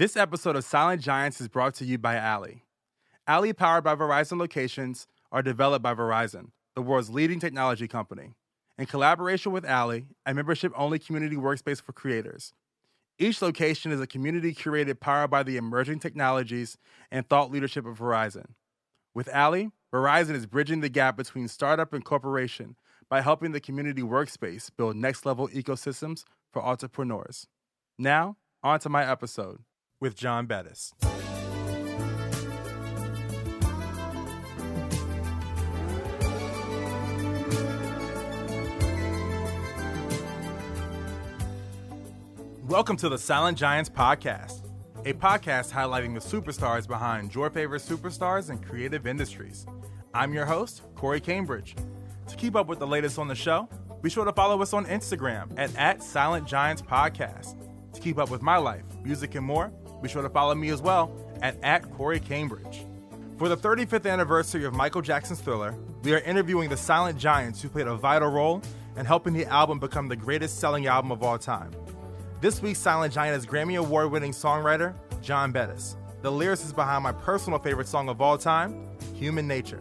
This episode of Silent Giants is brought to you by Alley. Alley, powered by Verizon locations, are developed by Verizon, the world's leading technology company. In collaboration with Alley, a membership only community workspace for creators. Each location is a community curated powered by the emerging technologies and thought leadership of Verizon. With Alley, Verizon is bridging the gap between startup and corporation by helping the community workspace build next level ecosystems for entrepreneurs. Now, on to my episode with John Bettis. Welcome to the Silent Giants Podcast, a podcast highlighting the superstars behind your favorite superstars in creative industries. I'm your host, Corey Cambridge. To keep up with the latest on the show, be sure to follow us on Instagram at, at Silent Giants Podcast. To keep up with my life, music, and more, be sure to follow me as well at, at Corey Cambridge. For the 35th anniversary of Michael Jackson's Thriller, we are interviewing the Silent Giants who played a vital role in helping the album become the greatest selling album of all time. This week's Silent Giant is Grammy Award winning songwriter John Bettis. The lyricist behind my personal favorite song of all time, Human Nature.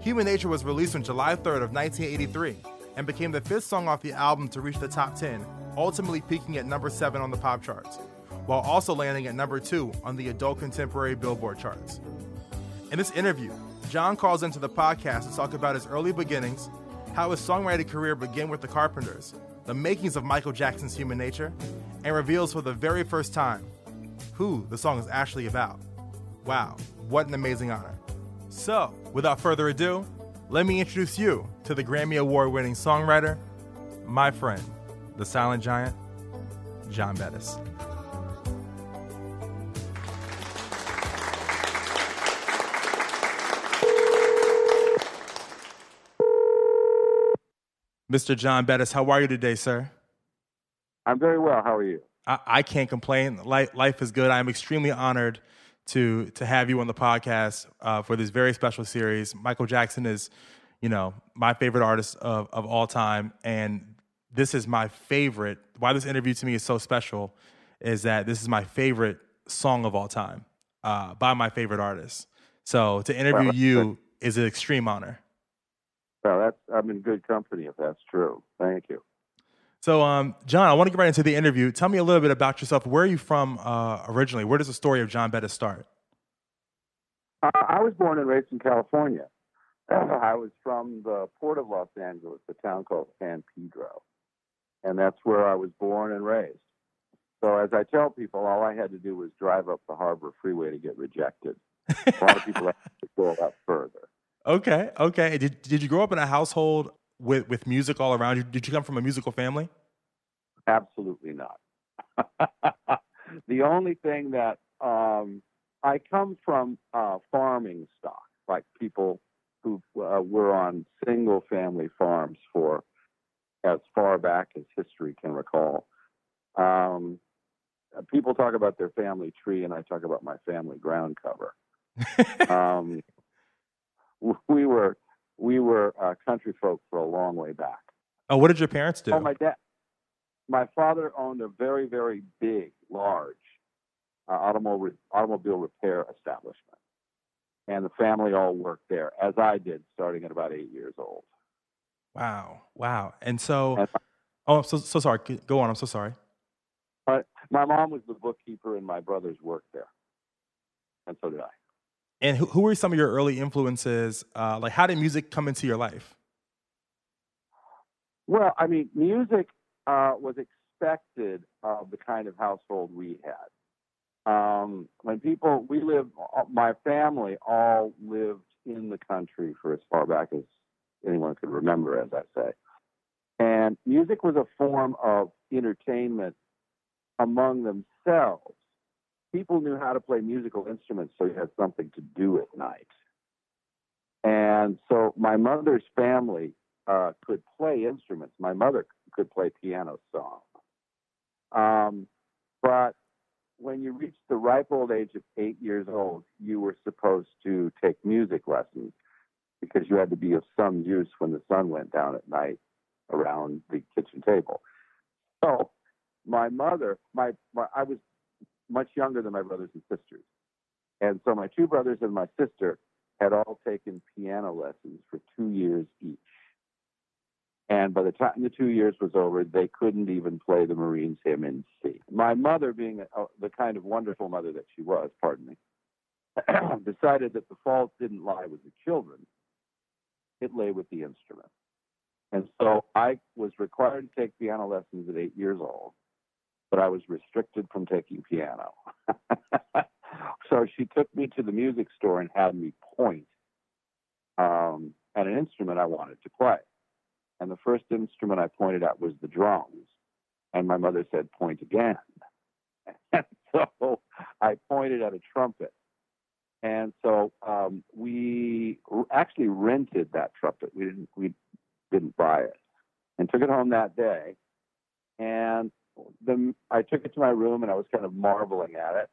Human Nature was released on July 3rd of 1983 and became the fifth song off the album to reach the top 10, ultimately peaking at number 7 on the pop charts, while also landing at number 2 on the adult contemporary Billboard charts. In this interview, John calls into the podcast to talk about his early beginnings, how his songwriting career began with the Carpenters, the makings of Michael Jackson's Human Nature, and reveals for the very first time who the song is actually about. Wow, what an amazing honor. So, without further ado, let me introduce you to the Grammy Award winning songwriter, my friend, the silent giant, John Bettis. Mr. John Bettis, how are you today, sir? I'm very well. How are you? I, I can't complain. Life, life is good. I'm extremely honored to to have you on the podcast uh, for this very special series. Michael Jackson is, you know, my favorite artist of, of all time, and this is my favorite. Why this interview to me is so special is that this is my favorite song of all time uh, by my favorite artist. So to interview Well, you is an extreme honor. Well, that's I'm in good company if that's true. Thank you. So, um, John, I want to get right into the interview. Tell me a little bit about yourself. Where are you from uh, originally? Where does the story of John Bettis start? Uh, I was born and raised in California. I was from the port of Los Angeles, a town called San Pedro, and that's where I was born and raised. So, as I tell people, all I had to do was drive up the Harbor Freeway to get rejected. A lot of people have to go a lot further. Okay, okay. Did Did you grow up in a household with with music all around you? Did you come from a musical family? Absolutely not. the only thing that um, I come from uh, farming stock, like people who uh, were on single family farms for as far back as history can recall. Um, people talk about their family tree, and I talk about my family ground cover. Um, we were we were uh, country folk for a long way back. oh, what did your parents do? Oh, my dad. My father owned a very, very big, large uh, automobile automobile repair establishment, and the family all worked there, as I did, starting at about eight years old. wow, wow. And so, And oh, I'm so so sorry. Go on. I'm so sorry. my, my mom was the bookkeeper, and my brothers worked there, and so did I. And who, who were some of your early influences? Uh, like, how did music come into your life? Well, I mean, music uh, was expected of the kind of household we had. Um, when people, we lived, my family all lived in the country for as far back as anyone could remember, as I say. And music was a form of entertainment among themselves. People knew how to play musical instruments, so you had something to do at night. And so my mother's family uh, could play instruments. My mother could play piano songs. Um, but when you reached the ripe old age of eight years old, you were supposed to take music lessons because you had to be of some use when the sun went down at night around the kitchen table. So my mother, my, my I was much younger than my brothers and sisters. And so my two brothers and my sister had all taken piano lessons for two years each. And by the time the two years was over, they couldn't even play the Marines hymn in C. My mother, being a, the kind of wonderful mother that she was, pardon me, decided that the fault didn't lie with the children, it lay with the instrument. And so I was required to take piano lessons at eight years old, but I was restricted from taking piano. so she took me to the music store and had me point um, at an instrument I wanted to play. And the first instrument I pointed at was the drums. And my mother said, point again. And so I pointed at a trumpet. And so um, we actually rented that trumpet. We didn't we didn't buy it, and took it home that day. And the, I took it to my room, and I was kind of marveling at it.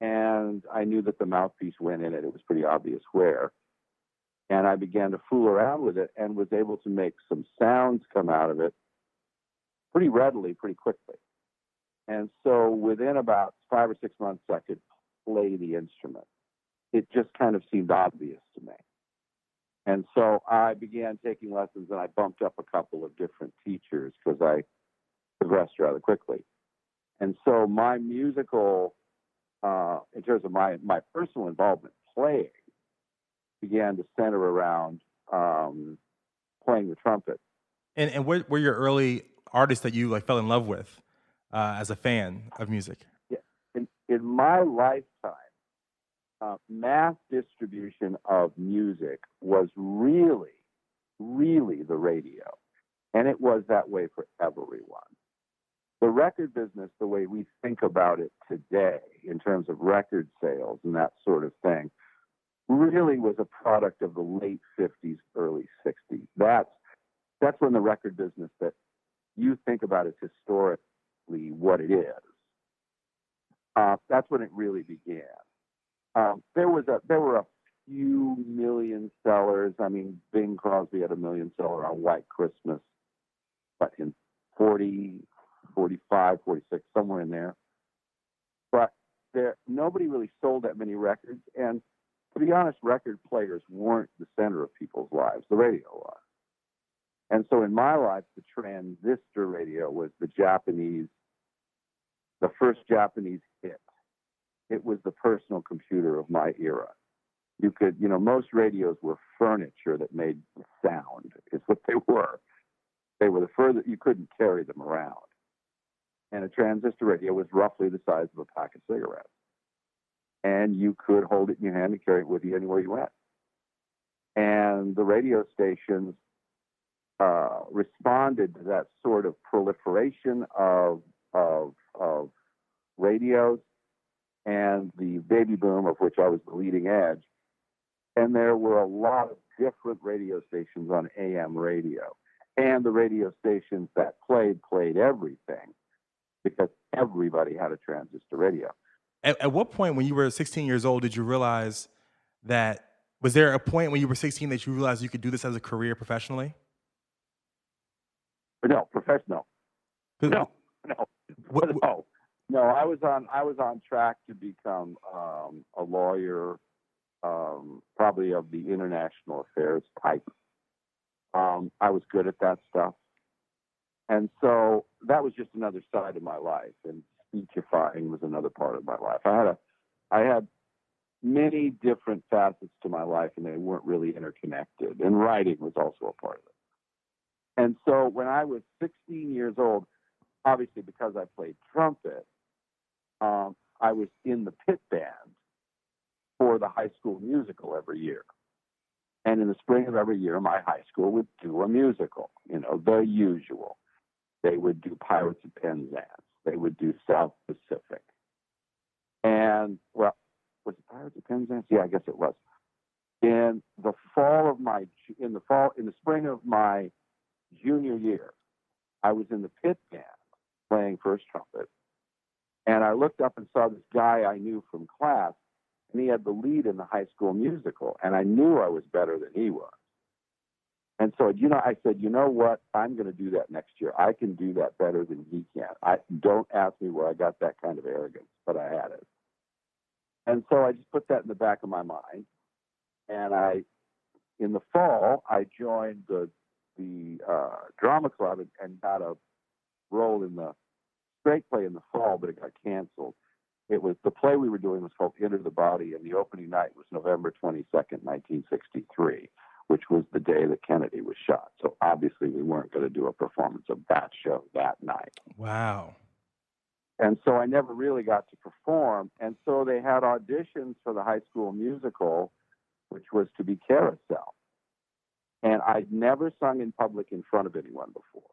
And I knew that the mouthpiece went in it. It was pretty obvious where. And I began to fool around with it and was able to make some sounds come out of it pretty readily, pretty quickly. And so within about five or six months, I could play the instrument. It just kind of seemed obvious to me. And so I began taking lessons and I bumped up a couple of different teachers because I progressed rather quickly. And so my musical, uh, in terms of my, my personal involvement playing, began to center around um, playing the trumpet. And, and what were your early artists that you like fell in love with uh, as a fan of music? Yeah. In, in my lifetime, uh, mass distribution of music was really, really the radio. And it was that way for everyone. The record business, the way we think about it today, in terms of record sales and that sort of thing, really was a product of the late 50s, early 60s. That's that's when the record business that you think about is historically what it is. Uh, that's when it really began. Um, there was a there were a few million sellers. I mean, Bing Crosby had a million seller on White Christmas, but in 40, 45, 46, somewhere in there. But there, nobody really sold that many records, and to be honest, record players weren't the center of people's lives. The radio was. And so in my life, the transistor radio was the Japanese, the first Japanese hit. It was the personal computer of my era. You could, you know, most radios were furniture that made sound, is what they were. They were the further, you couldn't carry them around. And a transistor radio was roughly the size of a pack of cigarettes and you could hold it in your hand and carry it with you anywhere you went. And the radio stations uh, responded to that sort of proliferation of, of, of radios and the baby boom of which I was the leading edge. And there were a lot of different radio stations on AM radio. And the radio stations that played, played everything because everybody had a transistor radio. At, at what point when you were 16 years old did you realize that was there a point when you were 16 that you realized you could do this as a career professionally? No, professional. No, no, what, no, no. I was on. I was on track to become um, a lawyer, um, probably of the international affairs type. Um, I was good at that stuff, and so that was just another side of my life. And speechifying was another part of my life. I had a, I had many different facets to my life, and they weren't really interconnected. And writing was also a part of it. And so when I was 16 years old, obviously because I played trumpet, um, I was in the pit band for the high school musical every year. And in the spring of every year, my high school would do a musical, you know, the usual. They would do Pirates of Penzance They would do South Pacific. And, well, was it Pirates of Penzance? Yeah, I guess it was. In the fall of my, in the fall, in the spring of my junior year, I was in the pit band playing first trumpet. And I looked up and saw this guy I knew from class, and he had the lead in the high school musical. And I knew I was better than he was. And so, you know, I said, you know what? I'm going to do that next year. I can do that better than he can. I don't ask me where I got that kind of arrogance, but I had it. And so I just put that in the back of my mind. And I, in the fall, I joined the the uh, drama club and, and got a role in the straight play in the fall, but it got canceled. It was the play we were doing was called Enter the Body, and the opening night was November 22nd, 1963 which was the day that Kennedy was shot. So obviously, we weren't going to do a performance of that show that night. Wow. And so I never really got to perform. And so they had auditions for the high school musical, which was to be Carousel. And I'd never sung in public in front of anyone before.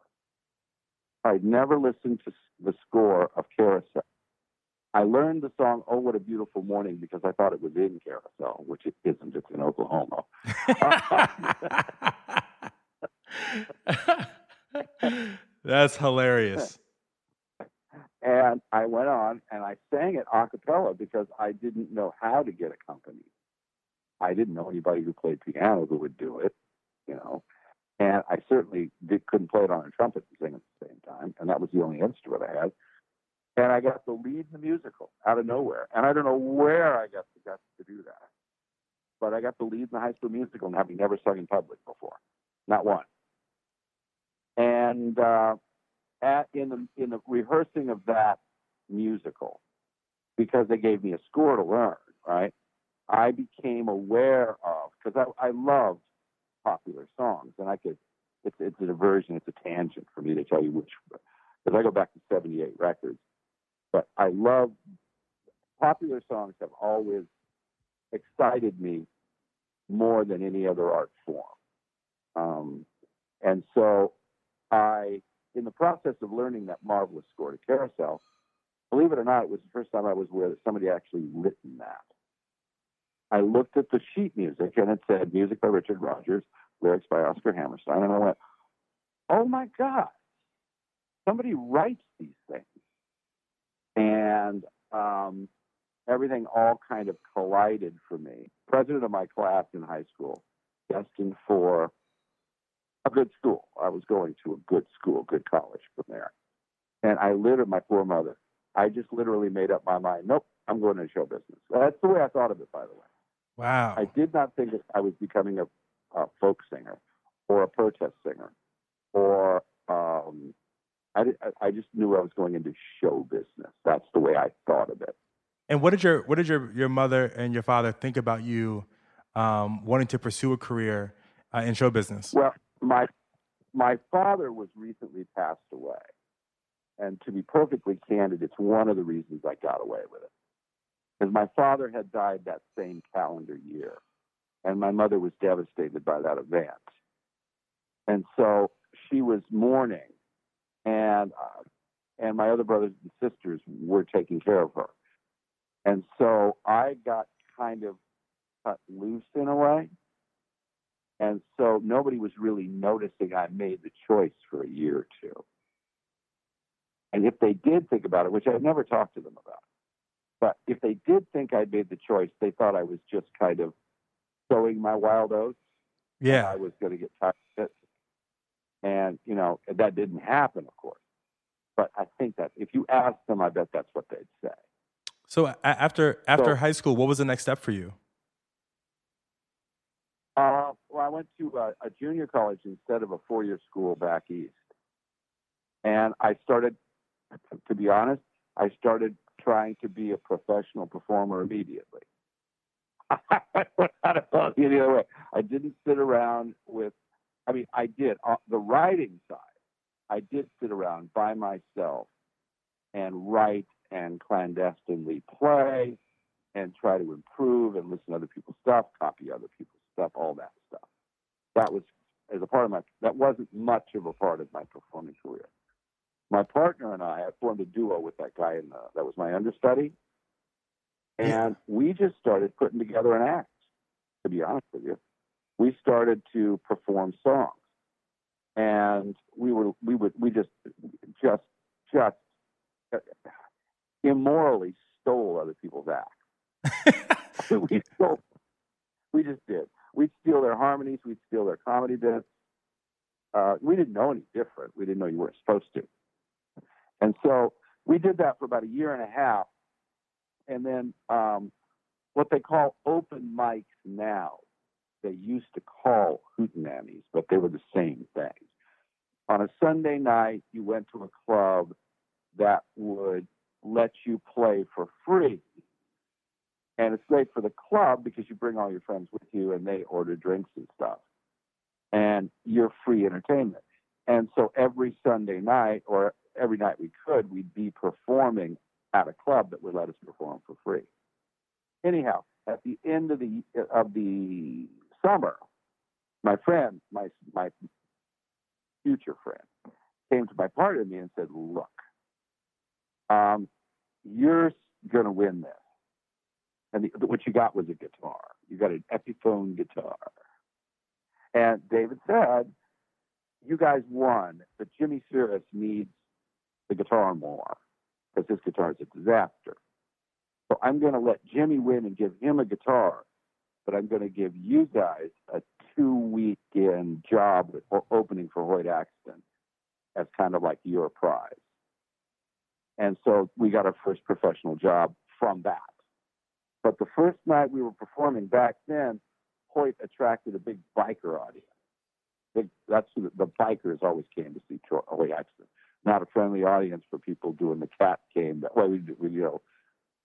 I'd never listened to the score of Carousel. I learned the song "Oh What a Beautiful Morning" because I thought it was in Carousel, which it isn't. It's in Oklahoma. That's hilarious. And I went on and I sang it a cappella because I didn't know how to get accompanied. I didn't know anybody who played piano who would do it, you know. And I certainly did, couldn't play it on a trumpet and sing at the same time. And that was the only instrument I had and I got the lead in the musical out of nowhere. And I don't know where I got the guts to do that, but I got the lead in the High School Musical, and having never sung in public before, not one. And uh, at in the in the rehearsing of that musical, because they gave me a score to learn, right? I became aware of because I, I loved popular songs, and I could. It's it's a diversion, it's a tangent for me to tell you which, because I go back to '78 records but I love popular songs have always excited me more than any other art form. Um, and so I, in the process of learning that marvelous score to Carousel, believe it or not, it was the first time I was aware that somebody actually written that. I looked at the sheet music and it said music by Richard Rodgers, lyrics by Oscar Hammerstein, and I went, oh my God, somebody writes these things and um, everything all kind of collided for me. President of my class in high school, destined for a good school. I was going to a good school, good college from there. And I literally, my poor mother, I just literally made up my mind. Nope, I'm going into show business. That's the way I thought of it, by the way. Wow. I did not think that I was becoming a, a folk singer or a protest singer or um, I, I just knew I was going into show business. That's the way I thought of it. And what did your what did your your mother and your father think about you um, wanting to pursue a career uh, in show business? Well, my my father was recently passed away, and to be perfectly candid, it's one of the reasons I got away with it. Because my father had died that same calendar year, and my mother was devastated by that event, and so she was mourning and uh, and my other brothers and sisters were taking care of her. And so I got kind of cut loose in a way. And so nobody was really noticing I made the choice for a year or two. And if they did think about it, which I've never talked to them about, but if they did think I'd made the choice, they thought I was just kind of sowing my wild oats. Yeah. I was going to get tired of it. And, you know, that didn't happen, of course. But I think that if you ask them, I bet that's what they'd say. So after after So- high school, what was the next step for you? Uh, well, I went to a, a junior college instead of a four year school back east. And I started, to be honest, I started trying to be a professional performer immediately. I don't know how to tell you the other way. I didn't sit around with, I mean, I did. On the writing side, I did sit around by myself and write and clandestinely play and try to improve and listen to other people's stuff, copy other people's stuff, all that stuff. That was as a part of my that wasn't much of a part of my performing career. my partner and I, I formed a duo with that guy in the, that was my understudy, and we just started putting together an act. To be honest with you, we started to perform songs, and we were we would we just just just immorally stole other people's acts. we stole. We just did. We'd steal their harmonies. We'd steal their comedy bits. Uh, we didn't know any different. We didn't know you weren't supposed to. And so we did that for about a year and a half. And then um, what they call open mics now, they used to call hootenannies, but they were the same thing. On a Sunday night, you went to a club that would let you play for free. And it's great for the club because you bring all your friends with you and they order drinks and stuff. And you're free entertainment. And so every Sunday night or every night we could, we'd be performing at a club that would let us perform for free. Anyhow, at the end of the of the summer, my friend, my my future friend, came to my party with me and said, "Look, um, you're going to win this." And the, what you got was a guitar. You got an Epiphone guitar. And David said, "You guys won, but Jimmy Cirrus needs the guitar more because his guitar is a disaster. So I'm going to let Jimmy win and give him a guitar, but I'm going to give you guys a two weekend job or opening for Hoyt Axton as kind of like your prize. And so we got our first professional job from that. But the first night we were performing back then, Hoyt attracted a big biker audience. That's the, the bikers always came to see Hoyt Axton not a friendly audience for people doing the cat game. That way, we, we you know,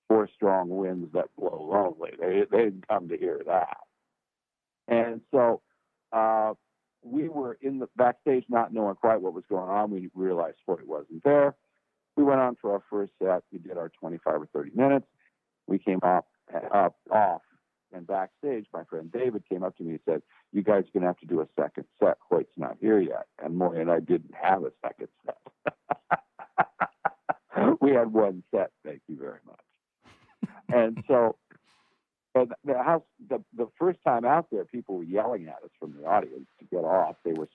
four strong winds that blow lonely. They they didn't come to hear that. And so uh, we were in the backstage, not knowing quite what was going on. We realized Hoyt wasn't there. We went on for our first set. We did our 25 or 30 minutes. We came up, up off and backstage, my friend David came up to me and said, "You guys are going to have to do a second set. Hoyt's not here yet." And Moy and I didn't have a second set. we had one set. Thank you very much. And so, but the house, the the first time out there, people were yelling at us from the audience to get off. They were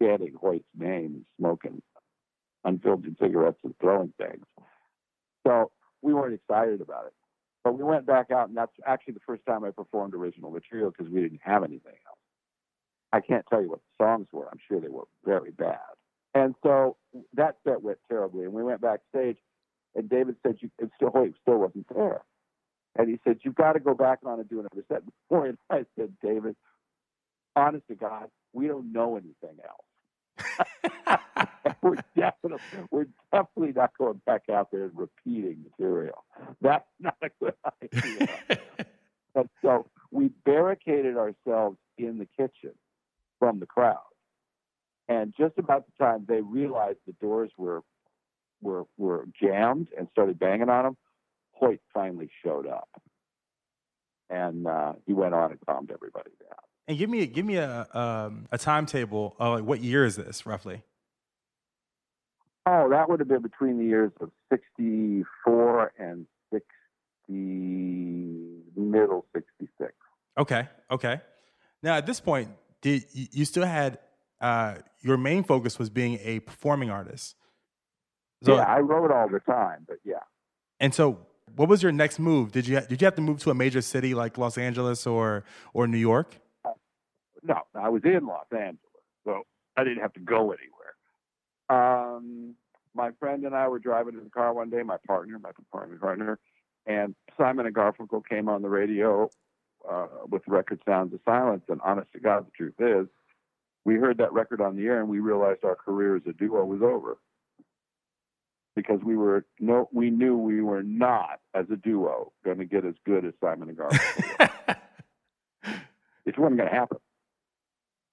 chanting Hoyt's name and smoking unfiltered cigarettes and throwing things. So we weren't excited about it. But we went back out, and that's actually the first time I performed original material because we didn't have anything else. I can't tell you what the songs were. I'm sure they were very bad. And so that set went terribly. And we went backstage, and David said, you, it still, Hoyt still wasn't there. And he said, You've got to go back on and do another set before. And I said, David, honest to God, we don't know anything else. we're definitely we're definitely not going back out there and repeating material. That's not a good idea. and so we barricaded ourselves in the kitchen from the crowd. And just about the time they realized the doors were were were jammed and started banging on them, Hoyt finally showed up, and uh, he went on and calmed everybody down. And give me give me a um, a timetable. Of like what year is this roughly? Oh, that would have been between the years of 64 and 60, middle 66. Okay, okay. Now, at this point, did you still had uh, your main focus was being a performing artist? So, yeah, I wrote all the time, but yeah. And so, what was your next move? Did you did you have to move to a major city like Los Angeles or or New York? Uh, no, I was in Los Angeles, so I didn't have to go anywhere. Um, my friend and I were driving in the car one day, my partner, my performing partner, and Simon and Garfunkel came on the radio uh, with record Sounds of Silence. And honest to God, the truth is, we heard that record on the air and we realized our career as a duo was over because we were no, we knew we were not as a duo going to get as good as Simon and Garfunkel. it wasn't going to happen.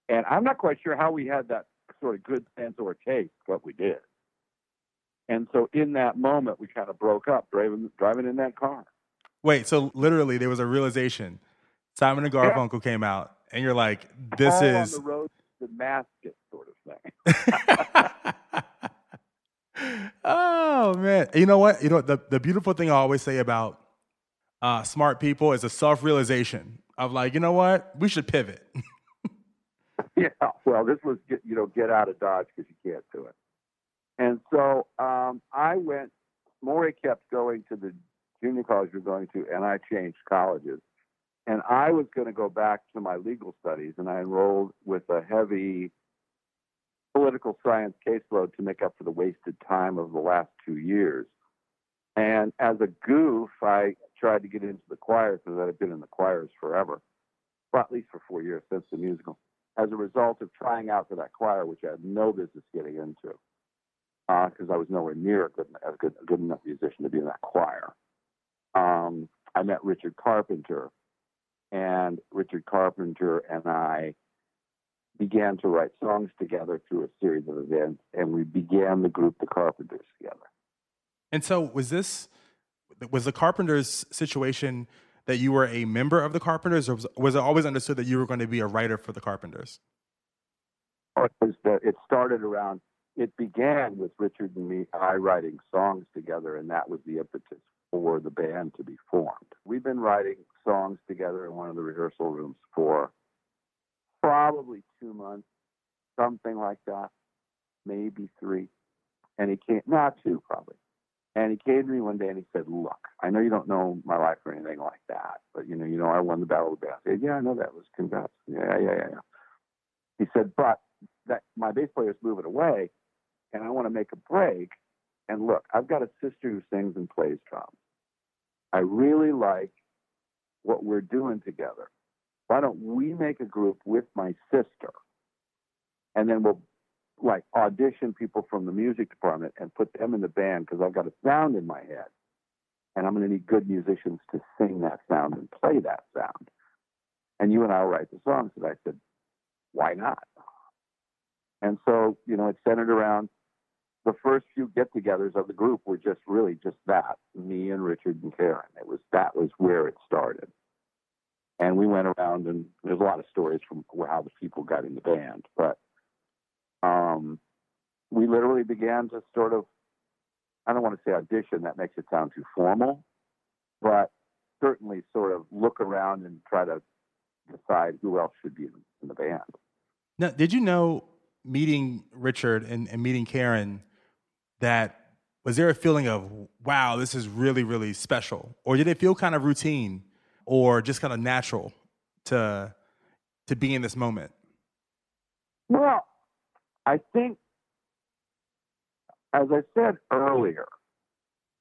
And I'm not quite sure how we had that sort of good sense or taste, but we did. And so in that moment, we kind of broke up driving, driving in that car. Wait, so literally there was a realization. Simon and Garfunkel yeah. came out, and you're like, "This All is on the road to Damascus, sort of thing." oh man, you know what? You know the the beautiful thing I always say about uh, smart people is a self realization of like, you know what, we should pivot. yeah, well, this was get, you know get out of Dodge because you can't do it. And so um, I went. Maury kept going to the junior college we are going to, and I changed colleges. And I was going to go back to my legal studies, and I enrolled with a heavy political science caseload to make up for the wasted time of the last two years. And as a goof, I tried to get into the choir because I've been in the choirs forever, well, at least for four years since the musical. As a result of trying out for that choir, which I had no business getting into, because uh, I was nowhere near a good, a good, a good enough musician to be in that choir. Um, I met Richard Carpenter, and Richard Carpenter and I began to write songs together through a series of events, and we began the group The Carpenters together. And so, was this was the Carpenters situation that you were a member of the Carpenters, or was, was it always understood that you were going to be a writer for the Carpenters? It, was the, it started around. It began with Richard and me, I writing songs together, and that was the impetus for the band to be formed. We've been writing songs together in one of the rehearsal rooms for probably two months, something like that, maybe three. And he came, not two probably. And he came to me one day and he said, "Look, I know you don't know my life or anything like that, but you know, you know, I won the battle of the band." I said, "Yeah, I know that was congrats." Yeah, yeah, yeah, yeah. He said, "But that my bass player is moving away, and I want to make a break. And look, I've got a sister who sings and plays drums. I really like what we're doing together. Why don't we make a group with my sister? And then we'll like audition people from the music department and put them in the band because I've got a sound in my head. And I'm going to need good musicians to sing that sound and play that sound. And you and I will write the songs. And I said, why not? And so, you know, it centered around the first few get-togethers of the group were just really just that me and richard and karen it was that was where it started and we went around and there's a lot of stories from how the people got in the band but um, we literally began to sort of i don't want to say audition that makes it sound too formal but certainly sort of look around and try to decide who else should be in, the band. Now did you know meeting richard and, and meeting karen that was there a feeling of wow this is really really special or did it feel kind of routine or just kind of natural to to be in this moment? Well i think as i said earlier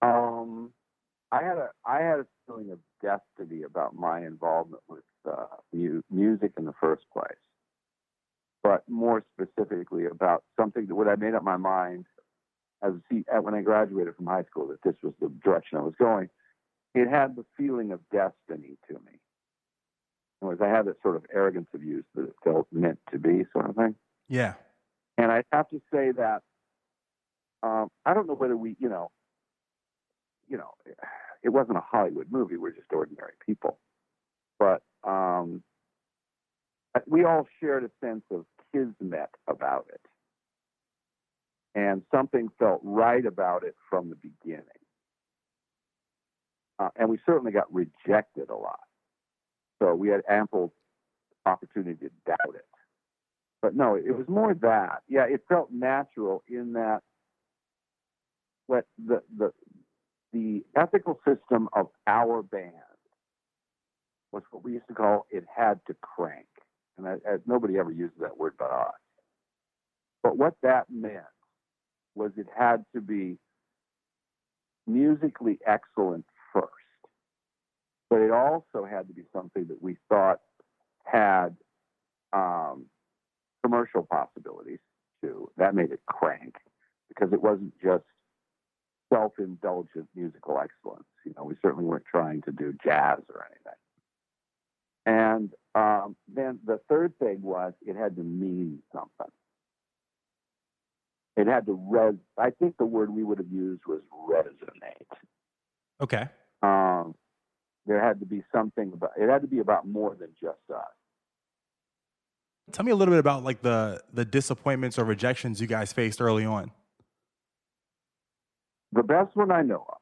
um, i had a i had a feeling of destiny about my involvement with uh, mu- music in the first place. But more specifically about something that when i made up my mind as see, when I graduated from high school that this was the direction I was going, it had the feeling of destiny to me. In other words, I had this sort of arrogance of youth that it felt meant to be, sort of thing. Yeah. And I have to say that um, I don't know whether we, you know, you know, it wasn't a Hollywood movie. We're just ordinary people, but um, we all shared a sense of kismet about it and something felt right about it from the beginning. Uh, and we certainly got rejected a lot. So we had ample opportunity to doubt it. But no, it was more that. Yeah, it felt natural in that what the the the ethical system of our band was what we used to call it had to crank. And I, I, nobody ever uses that word but us. But what that meant was it had to be musically excellent but it also had to be something that we thought had um, commercial possibilities too. That made it crank because it wasn't just self-indulgent musical excellence. You know, we certainly weren't trying to do jazz or anything. And um, then the third thing was it had to mean something it had to res. I think the word we would have used was resonate. Okay. Had to be something about it. Had to be about more than just us. Tell me a little bit about like the the disappointments or rejections you guys faced early on. the best one I know of,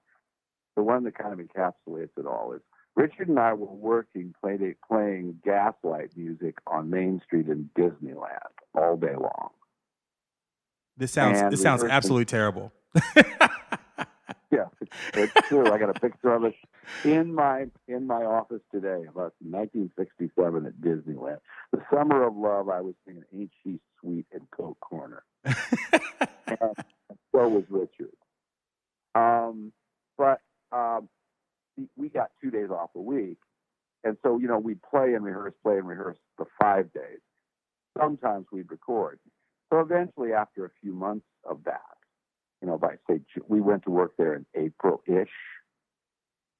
the one that kind of encapsulates it all, is Richard and I were working playing, playing gaslight music on Main Street in Disneyland all day long. This sounds And this sounds absolutely terrible. Yeah, it's, true. I got a picture of it in my in my office today, about 1967 at Disneyland. The summer of love. I was singing "Ain't She Sweet" in Coke Corner. and so was Richard. Um, but um, we- we got two days off a week, and so you know we'd play and rehearse, play and rehearse for five days. Sometimes we'd record. So eventually, after a few months of that, you know, by say we went to work there in April-ish.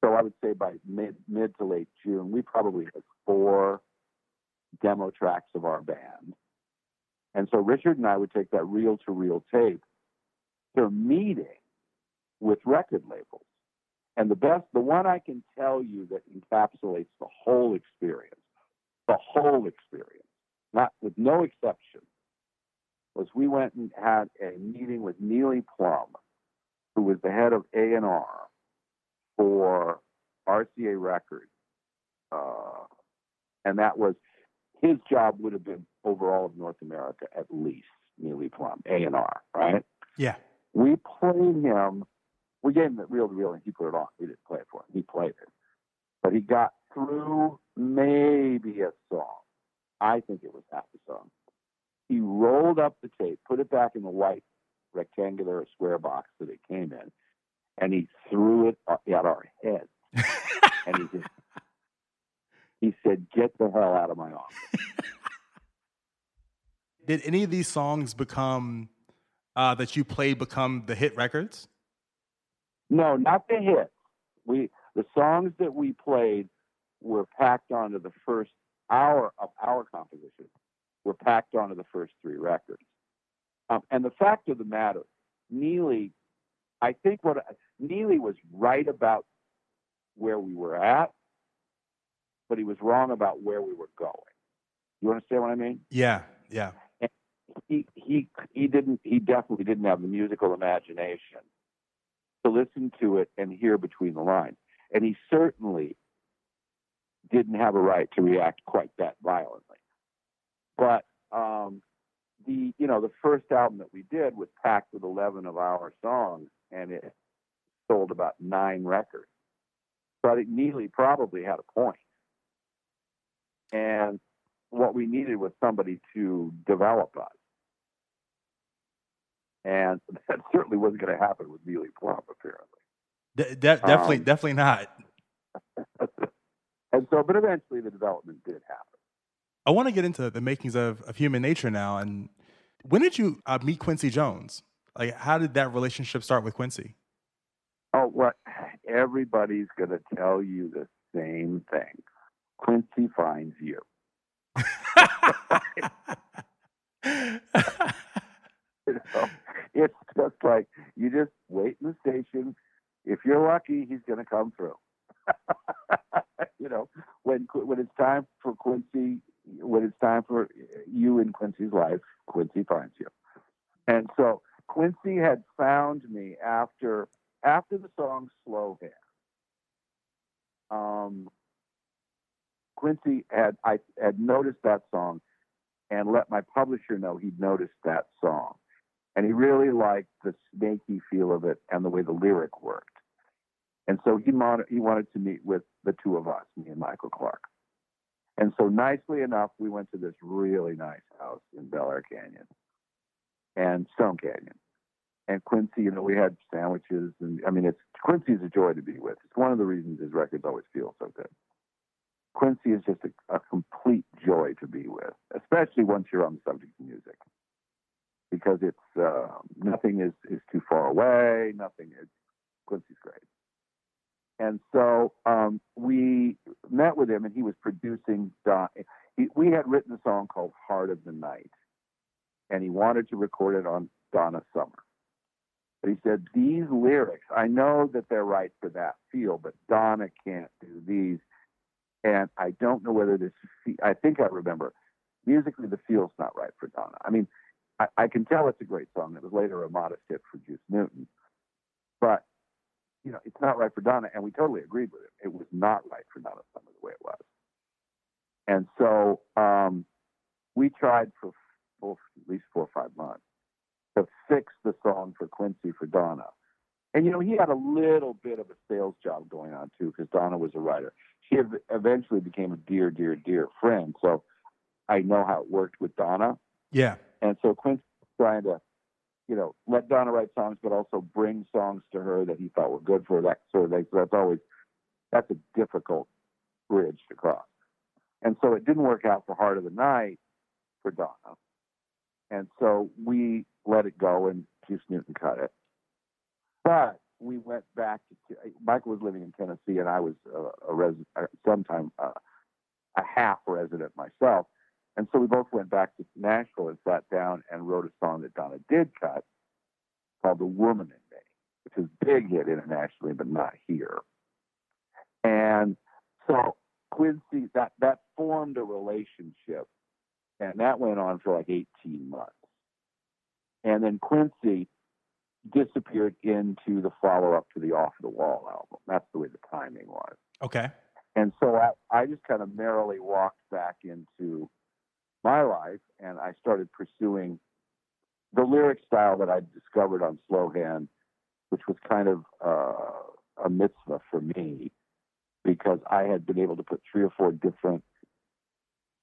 So I would say by mid mid to late June, we probably had four demo tracks of our band. And so Richard and I would take that reel to reel tape to a meeting with record labels. And the best, the one I can tell you that encapsulates the whole experience, the whole experience, not with no exception, was we went and had a meeting with Neely Plumb, who was the head of A and R for RCA Records, uh, and that was his job would have been over all of North America at least. Neely Plumb, A and R, right? yeah. We played him. We gave him the reel to reel, and he put it on. We didn't play it for him. He played it, but he got through maybe a song. I think it was half a song. He rolled up the tape, put it back in the white rectangular or square box that it came in, and he threw it at our heads. and he just, he said, "Get the hell out of my office." Did any of these songs become uh, that you played become the hit records? No, not the hits. We the songs that we played were packed onto the first hour of our composition. Were packed onto the first three records. Um, and the fact of the matter, Neely, I think what Neely was right about where we were at, but he was wrong about where we were going. You understand what I mean? Yeah, yeah. he he he didn't he definitely didn't have the musical imagination to listen to it and hear between the lines and he certainly didn't have a right to react quite that violently but um the you know the first album that we did was packed with 11 of our songs and it sold about nine records so i think neely probably had a point and what we needed was somebody to develop us. And that certainly wasn't going to happen with Neely Plumb, apparently. De- de- definitely, Um, definitely not. and so, but eventually the development did happen. I want to get into the makings of, of human nature now. And when did you uh, meet Quincy Jones? Like, how did that relationship start with Quincy? Oh, what? Everybody's going to tell you the same thing. Quincy finds you. You know, it's just like you just wait in the station. If you're lucky, he's going to come through. you know, when when it's time for Quincy, when it's time for you in Quincy's life, Quincy finds you. And so Quincy had found me after after the song "Slow Hand." Um, Quincy had I had noticed that song and let my publisher know he'd noticed that song. And he really liked the snaky feel of it and the way the lyric worked. And so he, mon- he wanted to meet with the two of us, me and Michael Clark. And so nicely enough, we went to this really nice house in Bel Air Canyon and Stone Canyon. And Quincy, you know, we had sandwiches and I mean, it's Quincy's a joy to be with. It's one of the reasons his records always feel so good. Quincy is just a, a complete joy to be with, especially once you're on the subject of music, because it's uh, nothing is is too far away. Nothing is Quincy's great, and so um, we met with him, and he was producing. Don, he, we had written a song called "Heart of the Night," and he wanted to record it on Donna Summer. But he said these lyrics, I know that they're right for that feel, but Donna can't do these and I don't know whether this. I think I remember musically the feel's not right for Donna. I mean, I, I can tell it's a great song. It was later a modest hit for Juice Newton, but you know, it's not right for Donna, and we totally agreed with it. It was not right for Donna Summer the way it was, and so um, we tried for, for at least four or five months to fix the song for Quincy for Donna. And you know, he had a little bit of a sales job going on too, because Donna was a writer. She eventually became a dear, dear, dear friend. So I know how it worked with Donna. Yeah. And so Quincy was trying to, you know, let Donna write songs, but also bring songs to her that he thought were good for that sort of thing. So that's always that's a difficult bridge to cross. And so it didn't work out for Heart of the Night for Donna. And so we let it go and Keith Newton cut it. But we went back to Michael was living in Tennessee, and I was a, a resident, uh, sometime uh, a half resident myself. And so we both went back to Nashville and sat down and wrote a song that Donna did cut called "The Woman in Me," which is a big hit internationally, but not here. And so Quincy, that that formed a relationship, and that went on for like 18 months. And then Quincy disappeared into the follow up to the Off the Wall album. That's the way the timing was. Okay. And so I, I just kind of merrily walked back into my life and I started pursuing the lyric style that I discovered on Slow Hand, which was kind of uh, a mitzvah for me because I had been able to put three or four different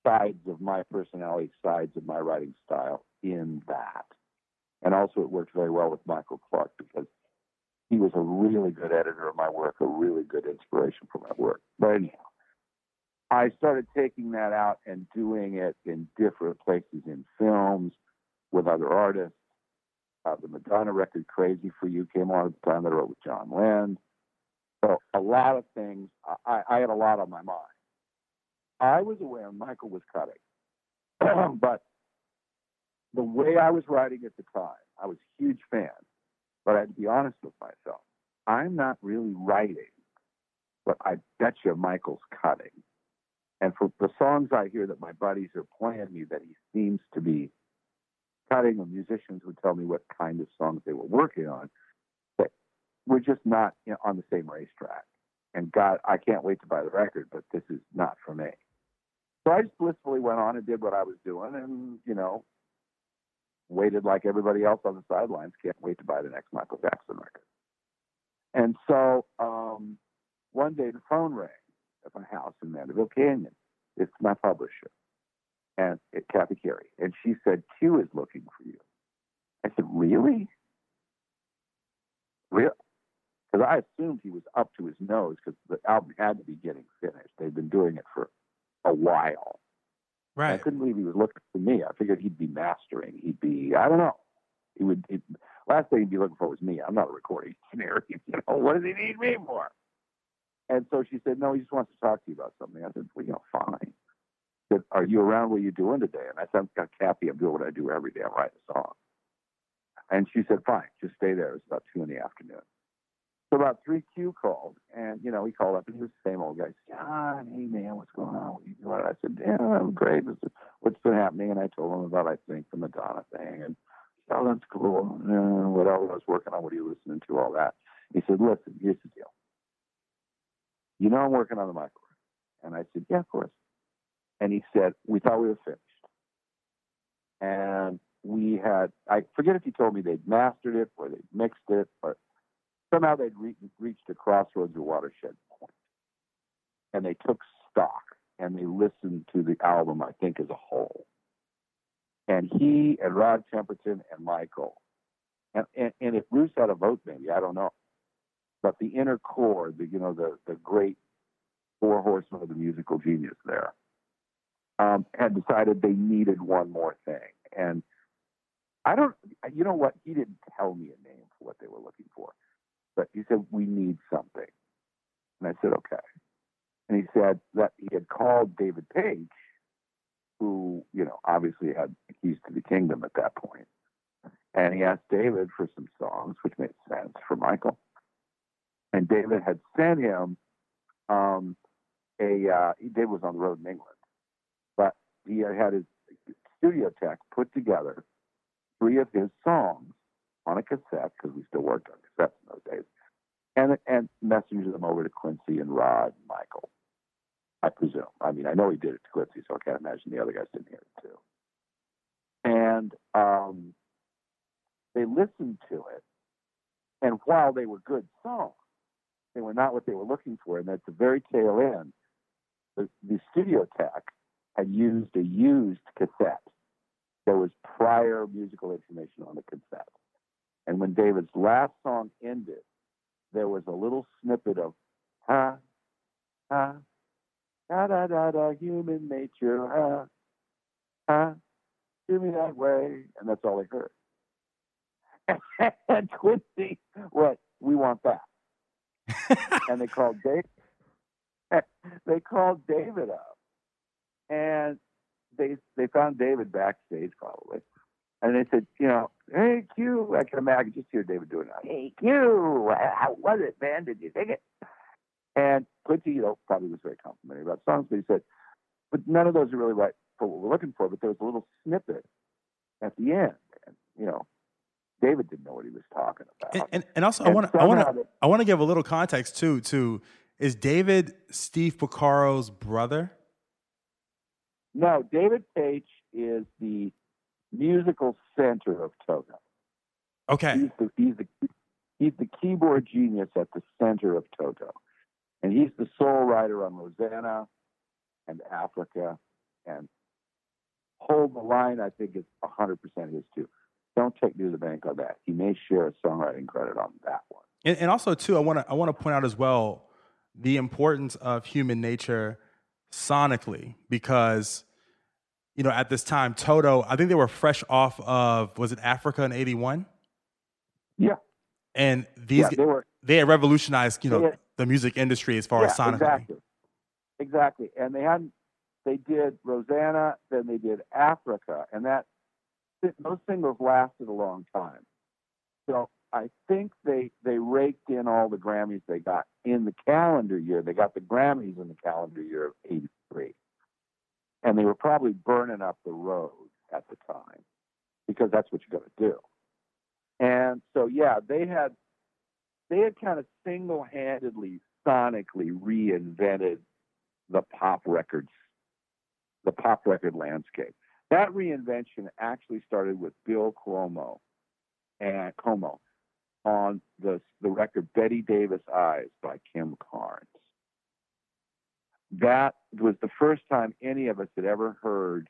sides of my personality, sides of my writing style in that. And also, it worked very well with Michael Clark because he was a really good editor of my work, a really good inspiration for my work. But anyhow, I started taking that out and doing it in different places in films with other artists. Uh, the Madonna record "Crazy for You" came on at the time that I wrote with Jon Lind. So a lot of things. I, I had a lot on my mind. I was aware Michael was cutting, but the way I was writing at the time, I was a huge fan, but I had to be honest with myself. I'm not really writing, but I bet you Michael's cutting. And for the songs I hear that my buddies are playing me that he seems to be cutting, the musicians would tell me what kind of songs they were working on, that we're just not you know, on the same racetrack. And God, I can't wait to buy the record, but this is not for me. So I just blissfully went on and did what I was doing, and you know, waited like everybody else on the sidelines. Can't wait to buy the next Michael Jackson record. And so um, one day the phone rang at my house in Mandeville Canyon. It's my publisher, and it, Kathy Carey, and she said Q is looking for you. I said, really? Really? Because I assumed he was up to his nose because the album had to be getting finished. They'd been doing it for a while. Right. I couldn't believe he was looking for me. I figured he'd be mastering. He'd be, I don't know. He would, he'd, last thing he'd be looking for was me. I'm not a recording engineer. you know, what does he need me for? And so she said, no, he just wants to talk to you about something. I said, well, you know, fine. Said, are you around? What are you doing today? And I said, I'm got Kathy. I'm doing what I do every day. I'm writing a song. And she said, fine, just stay there. It's about two in the afternoon. So about three Q called, and you know he called up, and he was the same old guy. John, hey man, what's going on? What you doing? I said, yeah, I'm great. What's been happening? And I told him about I think the Madonna thing, and oh, that's cool. And uh, what else I was working on? What are you listening to? All that. He said, listen, here's the deal. You know I'm working on the microphone, and I said, yeah, of course. And he said, we thought we were finished, and we had. I forget if he told me they'd mastered it or they'd mixed it, but somehow they'd re- reached a crossroads or watershed point, and they took stock and they listened to the album, I think, as a whole. And he and Rod Temperton and Michael, and, and, and if Bruce had a vote, maybe I don't know, but the inner core, the you know the the great four horsemen of the musical genius there, um, had decided they needed one more thing, and I don't, you know what? He didn't tell me a name for what they were looking for but he said, We need something. And I said, Okay. And he said that he had called David Paich, who, you know, obviously had keys to the kingdom at that point. And he asked David for some songs, which made sense for Michael. And David had sent him um, a, uh, David was on the road in England, but he had had his studio tech put together three of his songs on a cassette because we still worked on cassettes in those days, and and messenger them over to Quincy and Rod and Michael. I presume. I mean, I know he did it to Quincy, so I can't imagine the other guys didn't hear it too. And um, they listened to it, and while they were good songs, they were not what they were looking for. And at the very tail end, the, the studio tech had used a used cassette. There was prior musical information on the cassette. And when David's last song ended, there was a little snippet of ha, ha, da da da da, human nature, ha, ha, do me that way. And that's all I heard. and Quincy, what? We want that. and they called Dave. they called David up, and they they found David backstage probably, and they said, you know, hey Q, I can imagine just hear David doing that. Hey Q, how was it, man? Did you dig it? And Quincy, you know, probably was very complimentary about songs, but he said, but none of those are really right for what we're looking for. But there was a little snippet at the end, and you know, David didn't know what he was talking about. And, and, and also, and I want to I want to I want to give a little context too. To is David Steve Porcaro's brother? No, David Paich is the musical center of Toto. Okay, he's the he's the he's the keyboard genius at the center of Toto, and he's the sole writer on Rosanna and Africa and Hold the Line. I think is hundred percent his too don't take me to the bank on that. He may share a songwriting credit on that one. And, and also, too, I want to I want to point out as well the importance of human nature sonically because you know at this time Toto I think they were fresh off of was it Africa in '81? Yeah. And these yeah, they were they had revolutionized you know had, the music industry as far yeah, as sonically. Exactly. Exactly. And they had they did Rosanna, then they did Africa, and that those singles lasted a long time. So I think they they raked in all the Grammys they got in the calendar year. They got the Grammys in the calendar year of '83, and they were probably burning up the road at the time because that's what you got to do. And so yeah, they had they had kind of single-handedly sonically reinvented the pop records the pop record landscape. That reinvention actually started with Bill Cuomo and Cuomo on the the record Bette Davis Eyes by Kim Carnes. That was the first time any of us had ever heard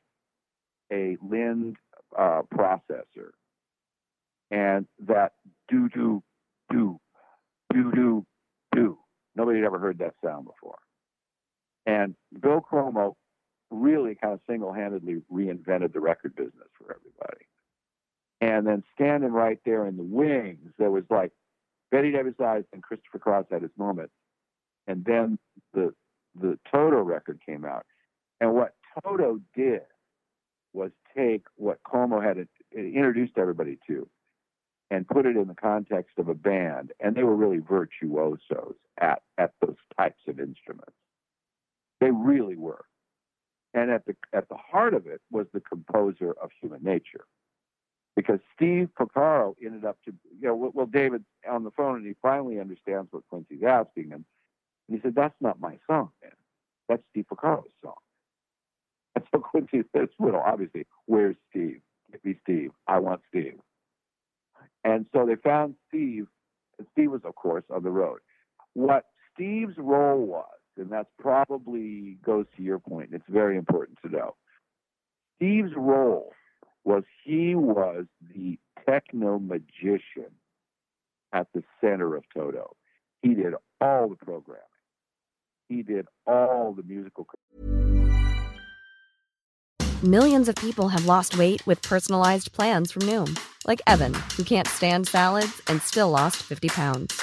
a Lind uh, processor, and that do do do do do do. Nobody had ever heard that sound before. And Bill Cuomo really kind of single-handedly reinvented the record business for everybody. And then standing right there in the wings, there was like Bette Davis Eyes and Christopher Cross had his moment. And then the the Toto record came out. And what Toto did was take what Cuomo had introduced everybody to and put it in the context of a band. And they were really virtuosos at, at those types of instruments. They really were. And at the at the heart of it was the composer of Human Nature, because Steve Porcaro ended up to you know well David on the phone and he finally understands what Quincy's asking him, and he said that's not my song, man, that's Steve Porcaro's song. And so Quincy says, well, obviously, where's Steve? Give me Steve. I want Steve. And so they found Steve, and Steve was, of course, on the road. What Steve's role was and that's probably goes to your point. It's very important to know. Steve's role was he was the techno magician at the center of Toto. He did all the programming. He did all the musical. Millions of people have lost weight with personalized plans from Noom, like Evan, who can't stand salads and still lost 50 pounds.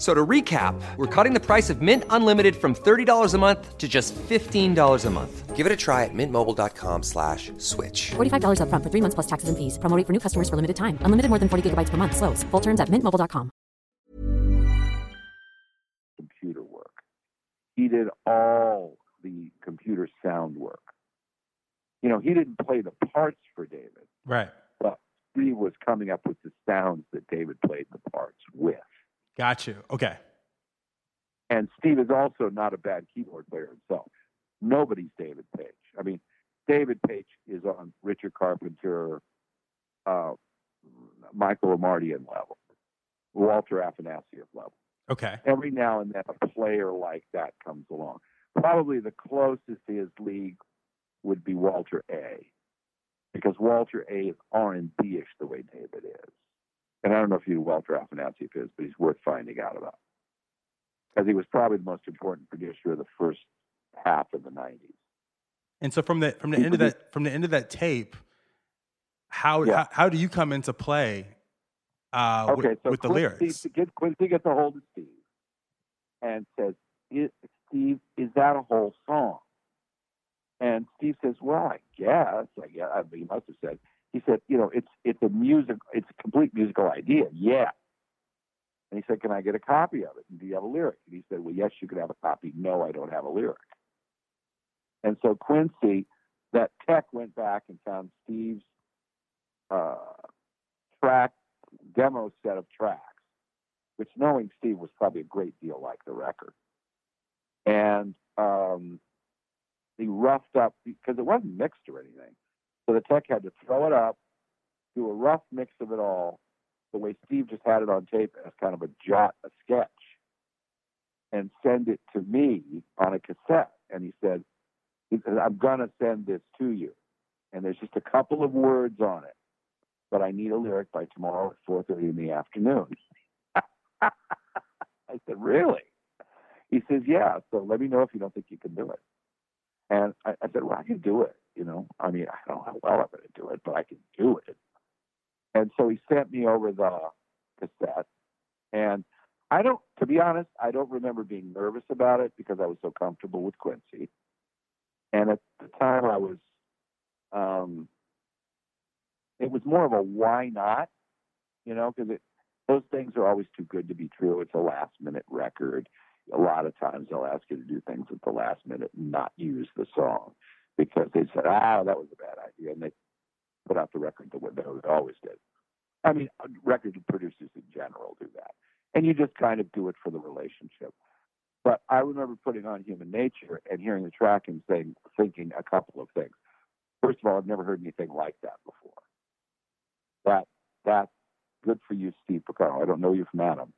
F- So to recap, we're cutting the price of Mint Unlimited from $30 a month to just $15 a month. Give it a try at mintmobile.com slash switch. $45 upfront for three months plus taxes and fees. Promo for new customers for limited time. Unlimited more than 40 gigabytes per month. Slows. Full terms at mintmobile.com. computer work. He did all the computer sound work. You know, he didn't play the parts for David, Right. but Steve was coming up with the sounds that David played the parts with. Got you. Okay. And Steve is also not a bad keyboard player himself. Nobody's David Paich. I mean, David Paich is on Richard Carpenter, uh, Michael Omartian level, Walter Afanasieff level. Okay. Every now and then, a player like that comes along. Probably the closest to his league would be Walter A, because Walter A is R and B-ish the way David is. And I don't know if you Walter Afanasieff is, but he's worth finding out about because he was probably the most important producer of the first half of the '90s. And so from the from the end of that from the end of that tape, how Yeah. how, how do you come into play uh, okay, with, so with the lyrics? Get, Quincy gets a hold of Steve and says, "I- "Steve, is that a whole song?" And Steve says, "Well, I guess. I guess. I mean, he must have said." He said, "You know, it's it's a music. It's a complete musical idea. Yeah." And he said, "Can I get a copy of it? And do you have a lyric?" And he said, "Well, yes, you can have a copy. No, I don't have a lyric." And so Quincy, that tech went back and found Steve's uh, track demo set of tracks, which knowing Steve was probably a great deal like the record. And um, he roughed up because it wasn't mixed or anything. So the tech had to throw it up, do a rough mix of it all, the way Steve just had it on tape as kind of a jot, a sketch, and send it to me on a cassette. And he said, he said I'm going to send this to you. And there's just a couple of words on it but I need a lyric by tomorrow at 4:30 in the afternoon. I said, really? He says, yeah. So let me know if you don't think you can do it. And I, I said, well, I can do it. You know, I mean, I don't know how well I'm going to do it, but I can do it. And so he sent me over the cassette, and I don't, to be honest, I don't remember being nervous about it because I was so comfortable with Quincy. And at the time, I was, um, it was more of a why not, you know, because it those things are always too good to be true. It's a last minute record. A lot of times they'll ask you to do things at the last minute and not use the song because they said, ah, that was a bad idea. And they put out the record the way they always did. I mean, record producers in general do that. And you just kind of do it for the relationship. But I remember putting on Human Nature and hearing the track and saying, thinking a couple of things. First of all, I've never heard anything like that before. That that's good for you, Steve Porcaro. I don't know you from Adam,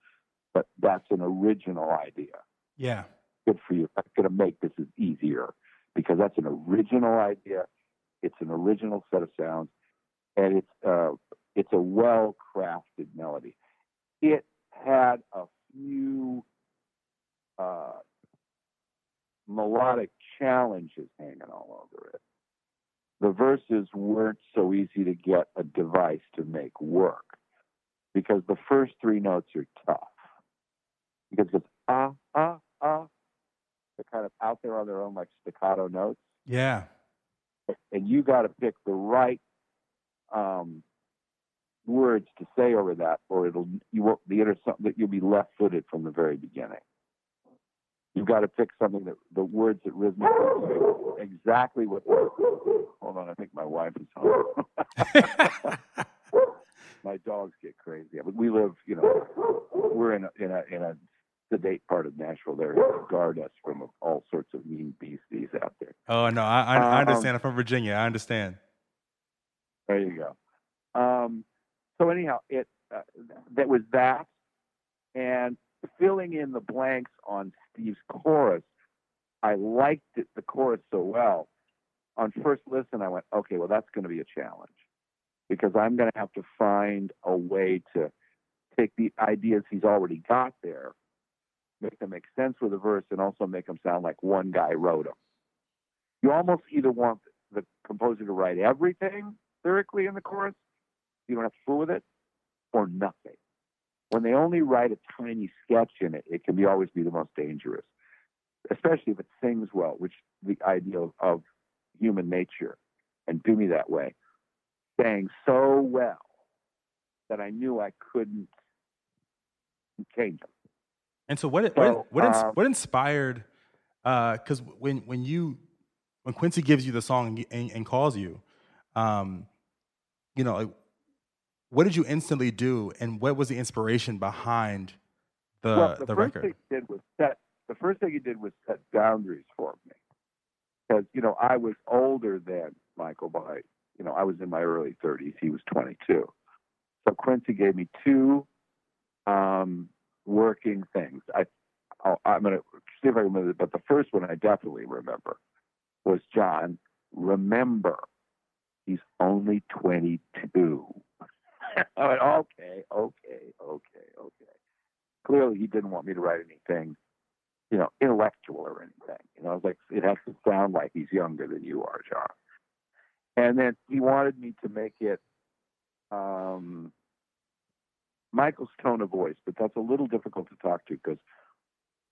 but that's an original idea. Yeah. Good for you. I'm going to make this as easier because that's an original idea. It's an original set of sounds, and it's uh, it's a well crafted melody. It had a few uh, melodic challenges hanging all over it. The verses weren't so easy to get a device to make work because the first three notes are tough. Because it's ah, ah, ah. Kind of out there on their own, like staccato notes. Yeah. And you got to pick the right um, words to say over that, or it'll you won't the inner something that you'll be left-footed from the very beginning. You've got to pick something that the words that rhythmically exactly what. Hold on, I think my wife is home. my dogs get crazy. But we live, you know, we're in a in a in a sedate part of Nashville. There to guard us from all sorts of mean beasties out there. Oh no, I I, I Um, understand. I'm from Virginia. I understand. There you go. Um, so anyhow, it uh, that was that, and filling in the blanks on Steve's chorus. I liked it, the chorus so well. On first listen, I went, okay, well that's going to be a challenge because I'm going to have to find a way to take the ideas he's already got there, make them make sense with a verse, and also make them sound like one guy wrote them. You almost either want the composer to write everything lyrically in the chorus, you don't have to fool with it, or nothing. When they only write a tiny sketch in it, it can be always be the most dangerous, especially if it sings well, which the ideal of human nature and do me that way, sang so well that I knew I couldn't change them. And so, what So, what what, um, what inspired? Because when when you when Quincy gives you the song and, and, calls you, um, you know, like, what did you instantly do, and what was the inspiration behind the well, the, the first record? thing did was set. The first thing he did was set boundaries for me, because you know I was older than Michael by you know I was in my early 30s. He was 22, so Quincy gave me two um, working things. I I'll, I'm going to see if I remember, but the first one I definitely remember was John. Remember, he's only 22. I went, okay, okay, okay, okay. Clearly, he didn't want me to write anything, you know, intellectual or anything. You know, I was like, it has to sound like he's younger than you are, John. And then he wanted me to make it um, Michael's tone of voice, but that's a little difficult to talk to because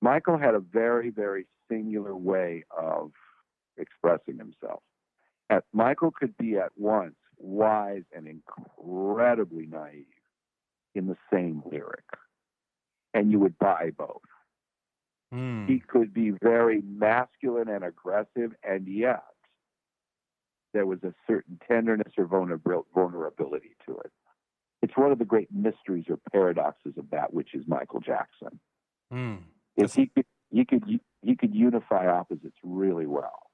Michael had a very, very singular way of expressing himself. And Michael could be at once wise and incredibly naive in the same lyric, and you would buy both. Hmm. He could be very masculine and aggressive, and yet there was a certain tenderness or vulnerability to it. It's one of the great mysteries or paradoxes of that, which is Michael Jackson. Hmm. Is he could he could he could unify opposites really well,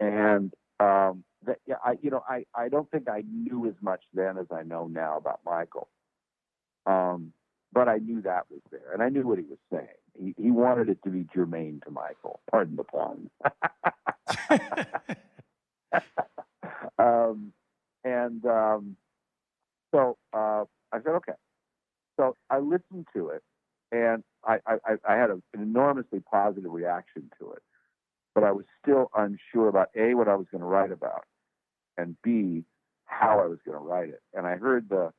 and um, that yeah, I you know I I don't think I knew as much then as I know now about Michael, um, but I knew that was there, and I knew what he was saying. He he wanted it to be germane to Michael. Pardon the pun. um, and um, so uh, I said, okay. So I listened to it, and I, I, I had a, an enormously positive reaction to it. But I was still unsure about A, what I was going to write about, and B, how I was going to write it. And I heard the,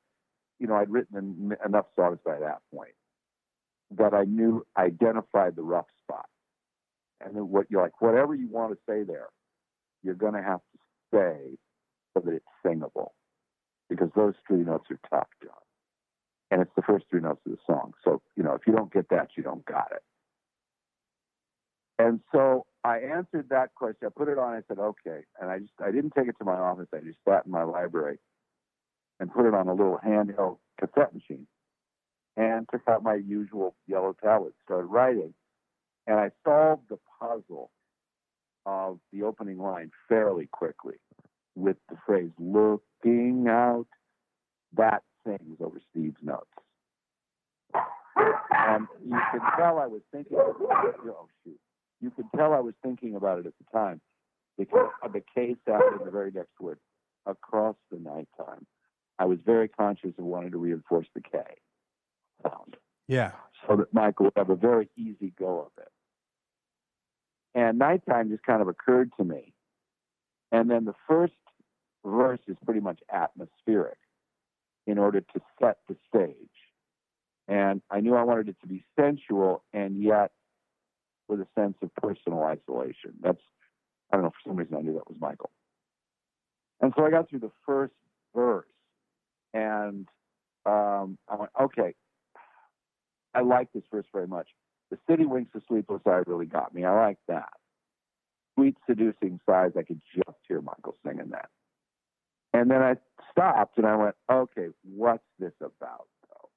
you know, I'd written en- enough songs by that point that I knew identified the rough spot. And then what you're like, whatever you want to say there, you're going to have to say so that it's singable because those three notes are tough, John. And it's the first three notes of the song. So, you know, if you don't get that, you don't got it. And so I answered that question. I put it on. I said, okay. And I just, I didn't take it to my office. I just sat in my library and put it on a little handheld cassette machine and took out my usual yellow tablet, started writing. And I solved the puzzle of the opening line fairly quickly with the phrase out. That sings over Steve's notes. And you can tell I was thinking, oh shoot, you could tell I was thinking about it at the time because the K sound in the very next word, across the nighttime. I was very conscious of wanting to reinforce the K sound Yeah. so that Michael would have a very easy go of it. And nighttime just kind of occurred to me. And then the first verse is pretty much atmospheric in order to set the stage. And I knew I wanted it to be sensual and yet with a sense of personal isolation. That's, I don't know, for some reason I knew that was Michael. And so I got through the first verse and um, I went, okay, I like this verse very much. The city winks a sleepless eye really got me. I like that. Sweet seducing sighs. I could just hear Michael singing that. And then I stopped and I went, okay, what's this about though?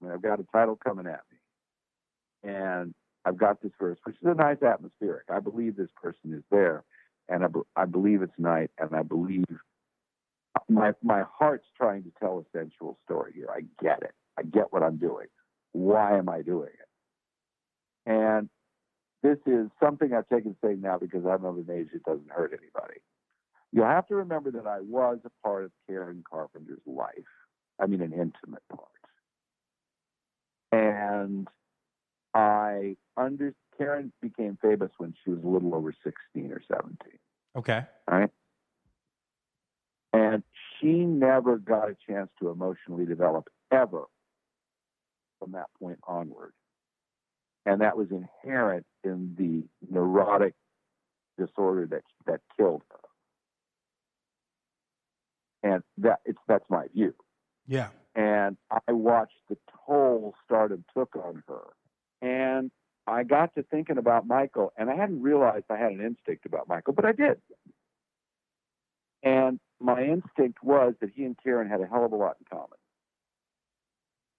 I mean, I've got a title coming at me. And I've got this verse, which is a nice atmospheric. I believe this person is there. And I, be- I believe it's night. And I believe my, my heart's trying to tell a sensual story here. I get it. I get what I'm doing. Why am I doing it? And this is something I've taken to say now because I'm of an age that doesn't hurt anybody. You'll have to remember that I was a part of Karen Carpenter's life. I mean an intimate part. And I under Karen became famous when she was a little over 16 or 17. Okay. Right. And she never got a chance to emotionally develop ever from that point onward. And that was inherent in the neurotic disorder that that killed her. And that it's that's my view. Yeah. And I watched the toll stardom took on her. And I got to thinking about Michael, and I hadn't realized I had an instinct about Michael, but I did. And my instinct was that he and Karen had a hell of a lot in common.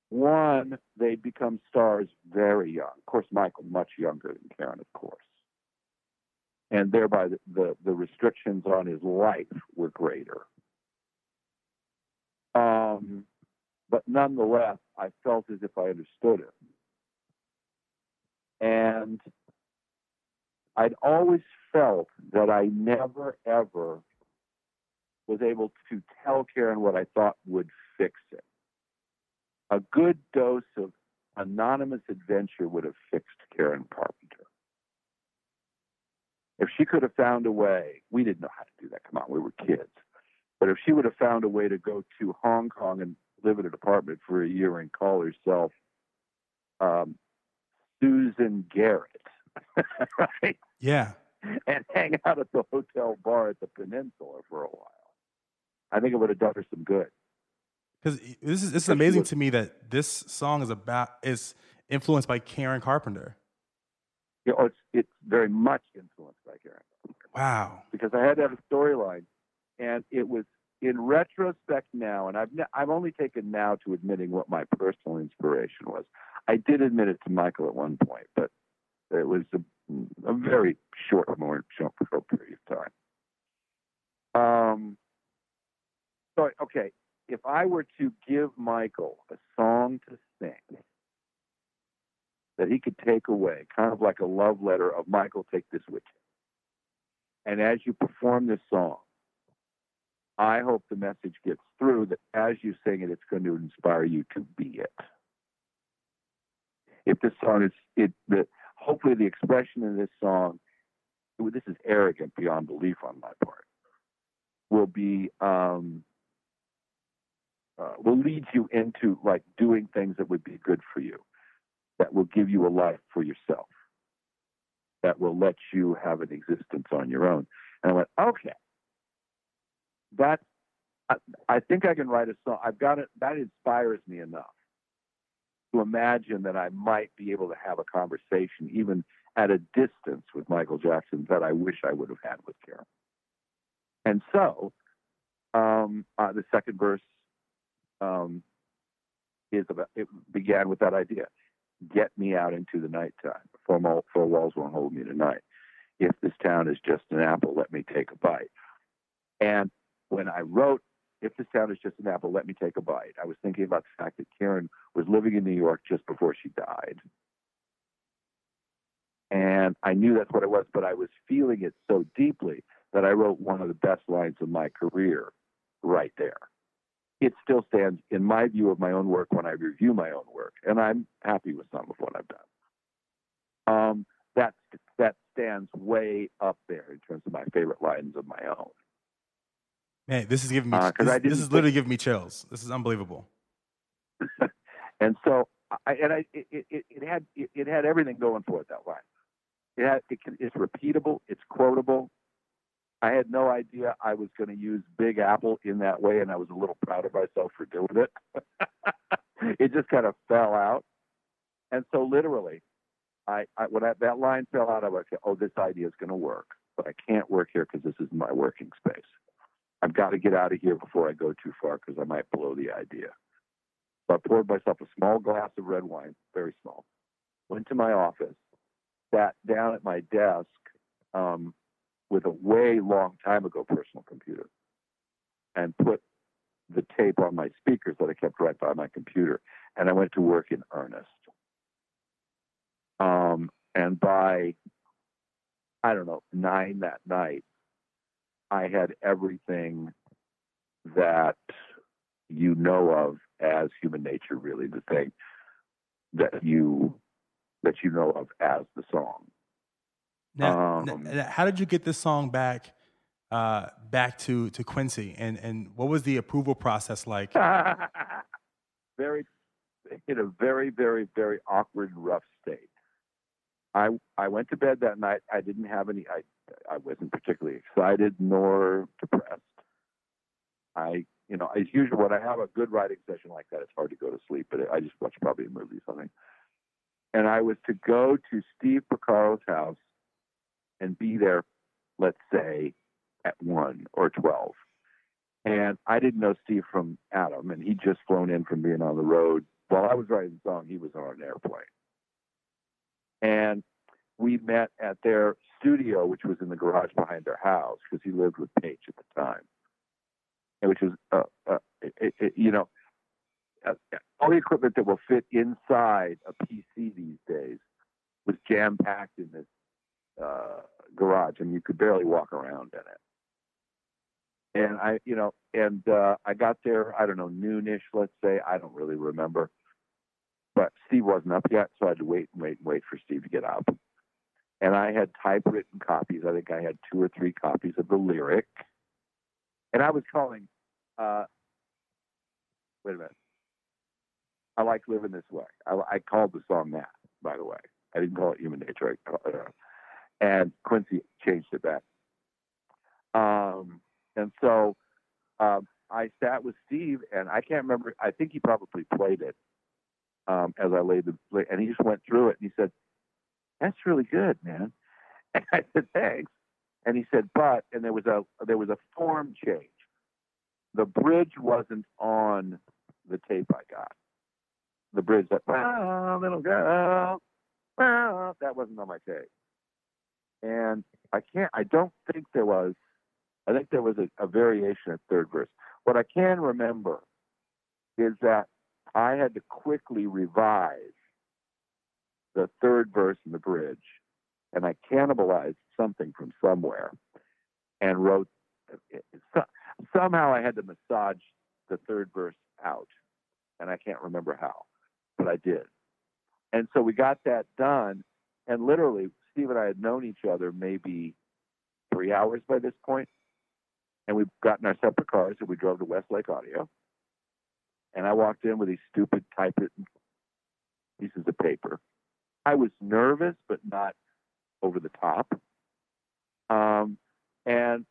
One, they'd become stars very young. Of course, Michael much younger than Karen, of course. And thereby the, the, the restrictions on his life were greater. Um, but nonetheless, I felt as if I understood it. And I'd always felt that I never, ever was able to tell Karen what I thought would fix it. A good dose of anonymous adventure would have fixed Karen Carpenter. If she could have found a way, we didn't know how to do that. Come on, we were kids. But if she would have found a way to go to Hong Kong and live in an apartment for a year and call herself um, Susan Garrett, right? Yeah. And hang out at the hotel bar at the Peninsula for a while. I think it would have done her some good. Because this is this is amazing to me that this song is about is influenced by Karen Carpenter. You know, it's it's very much influenced by Karen. Wow. Because I had to have a storyline, and it was in retrospect now, and I've I've only taken now to admitting what my personal inspiration was. I did admit it to Michael at one point, but it was a, a very short, more short, short period of time. Um. So okay, if I were to give Michael a song to sing that he could take away, kind of like a love letter of Michael, take this with you. And as you perform this song, I hope the message gets through that as you sing it, it's going to inspire you to be it. If this song is it, the hopefully the expression in this song, this is arrogant beyond belief on my part, will be um, uh, will lead you into like doing things that would be good for you, that will give you a life for yourself, that will let you have an existence on your own. And I went, okay, that I, I think I can write a song. I've got it. That inspires me enough to imagine that I might be able to have a conversation, even at a distance, with Michael Jackson that I wish I would have had with Karen. And so, um, uh, the second verse um, is about. It began with that idea: "Get me out into the nighttime. Four, mo- four walls won't hold me tonight. If this town is just an apple, let me take a bite." And when I wrote if this town is just an apple, let me take a bite. I was thinking about the fact that Karen was living in New York just before she died. And I knew that's what it was, but I was feeling it so deeply that I wrote one of the best lines of my career right there. It still stands in my view of my own work when I review my own work, and I'm happy with some of what I've done. Um, that that stands way up there in terms of my favorite lines of my own. Man, this is giving me Uh, this, this is literally giving me chills. This is unbelievable. and so I, and I it, it, it had it, it had everything going for it that line. It had it can, it's repeatable, it's quotable. I had no idea I was going to use Big Apple in that way, and I was a little proud of myself for doing it. it just kind of fell out, and so literally, I, I when I, that line fell out, I was like, "Oh, this idea is going to work, but I can't work here because this is my working space. I've got to get out of here before I go too far because I might blow the idea." So I poured myself a small glass of red wine, very small, went to my office, sat down at my desk um, with a way long time ago personal computer, and put the tape on my speakers that I kept right by my computer, and I went to work in earnest. Um, and by, I don't know, nine that night, I had everything that you know of as human nature really the thing that you that you know of as the song. Now, Um, n- how did you get this song back uh, back to to Quincy, and and what was the approval process like? very in a very very very awkward rough state i i went to bed that night i didn't have any i wasn't particularly excited nor depressed i you know as usual when i have a good writing session like that it's hard to go to sleep but i just watch probably a movie or something and i was to go to steve Porcaro's house and be there let's say at 1 or 12 and I didn't know Steve from Adam, and he'd just flown in from being on the road. While I was writing the song, he was on an airplane. And we met at their studio, which was in the garage behind their house, because he lived with Paich at the time. And which was, uh, uh, you know, uh, all the equipment that will fit inside a PC these days was jam packed in this uh, garage, and you could barely walk around in it and I, you know, and uh, I got there, I don't know, noonish, let's say. I don't really remember. But Steve wasn't up yet, so I had to wait and wait and wait for Steve to get up. And I had typewritten copies. I think I had two or three copies of the lyric. And I was calling, uh, wait a minute. I like living this way. I, I called the song that, by the way. I didn't call it Human Nature. It, uh, and Quincy changed it back. Um, and so um, I sat with Steve, and I can't remember. I think he probably played it um, as I laid the, and he just went through it, and he said, "That's really good, man." And I said, "Thanks." And he said, "But," and there was a there was a form change. The bridge wasn't on the tape I got. The bridge that "Ah, little girl, ah," that wasn't on my tape. And I can't. I don't think there was. I think there was a, a variation at third verse. What I can remember is that I had to quickly revise the third verse in the bridge, and I cannibalized something from somewhere and wrote. So, somehow I had to massage the third verse out, and I can't remember how, but I did. And so we got that done, and literally, Steve and I had known each other maybe three hours by this point and we've gotten our separate cars and we drove to Westlake Audio. And I walked in with these stupid typewritten pieces of paper. I was nervous, but not over the top. Um, and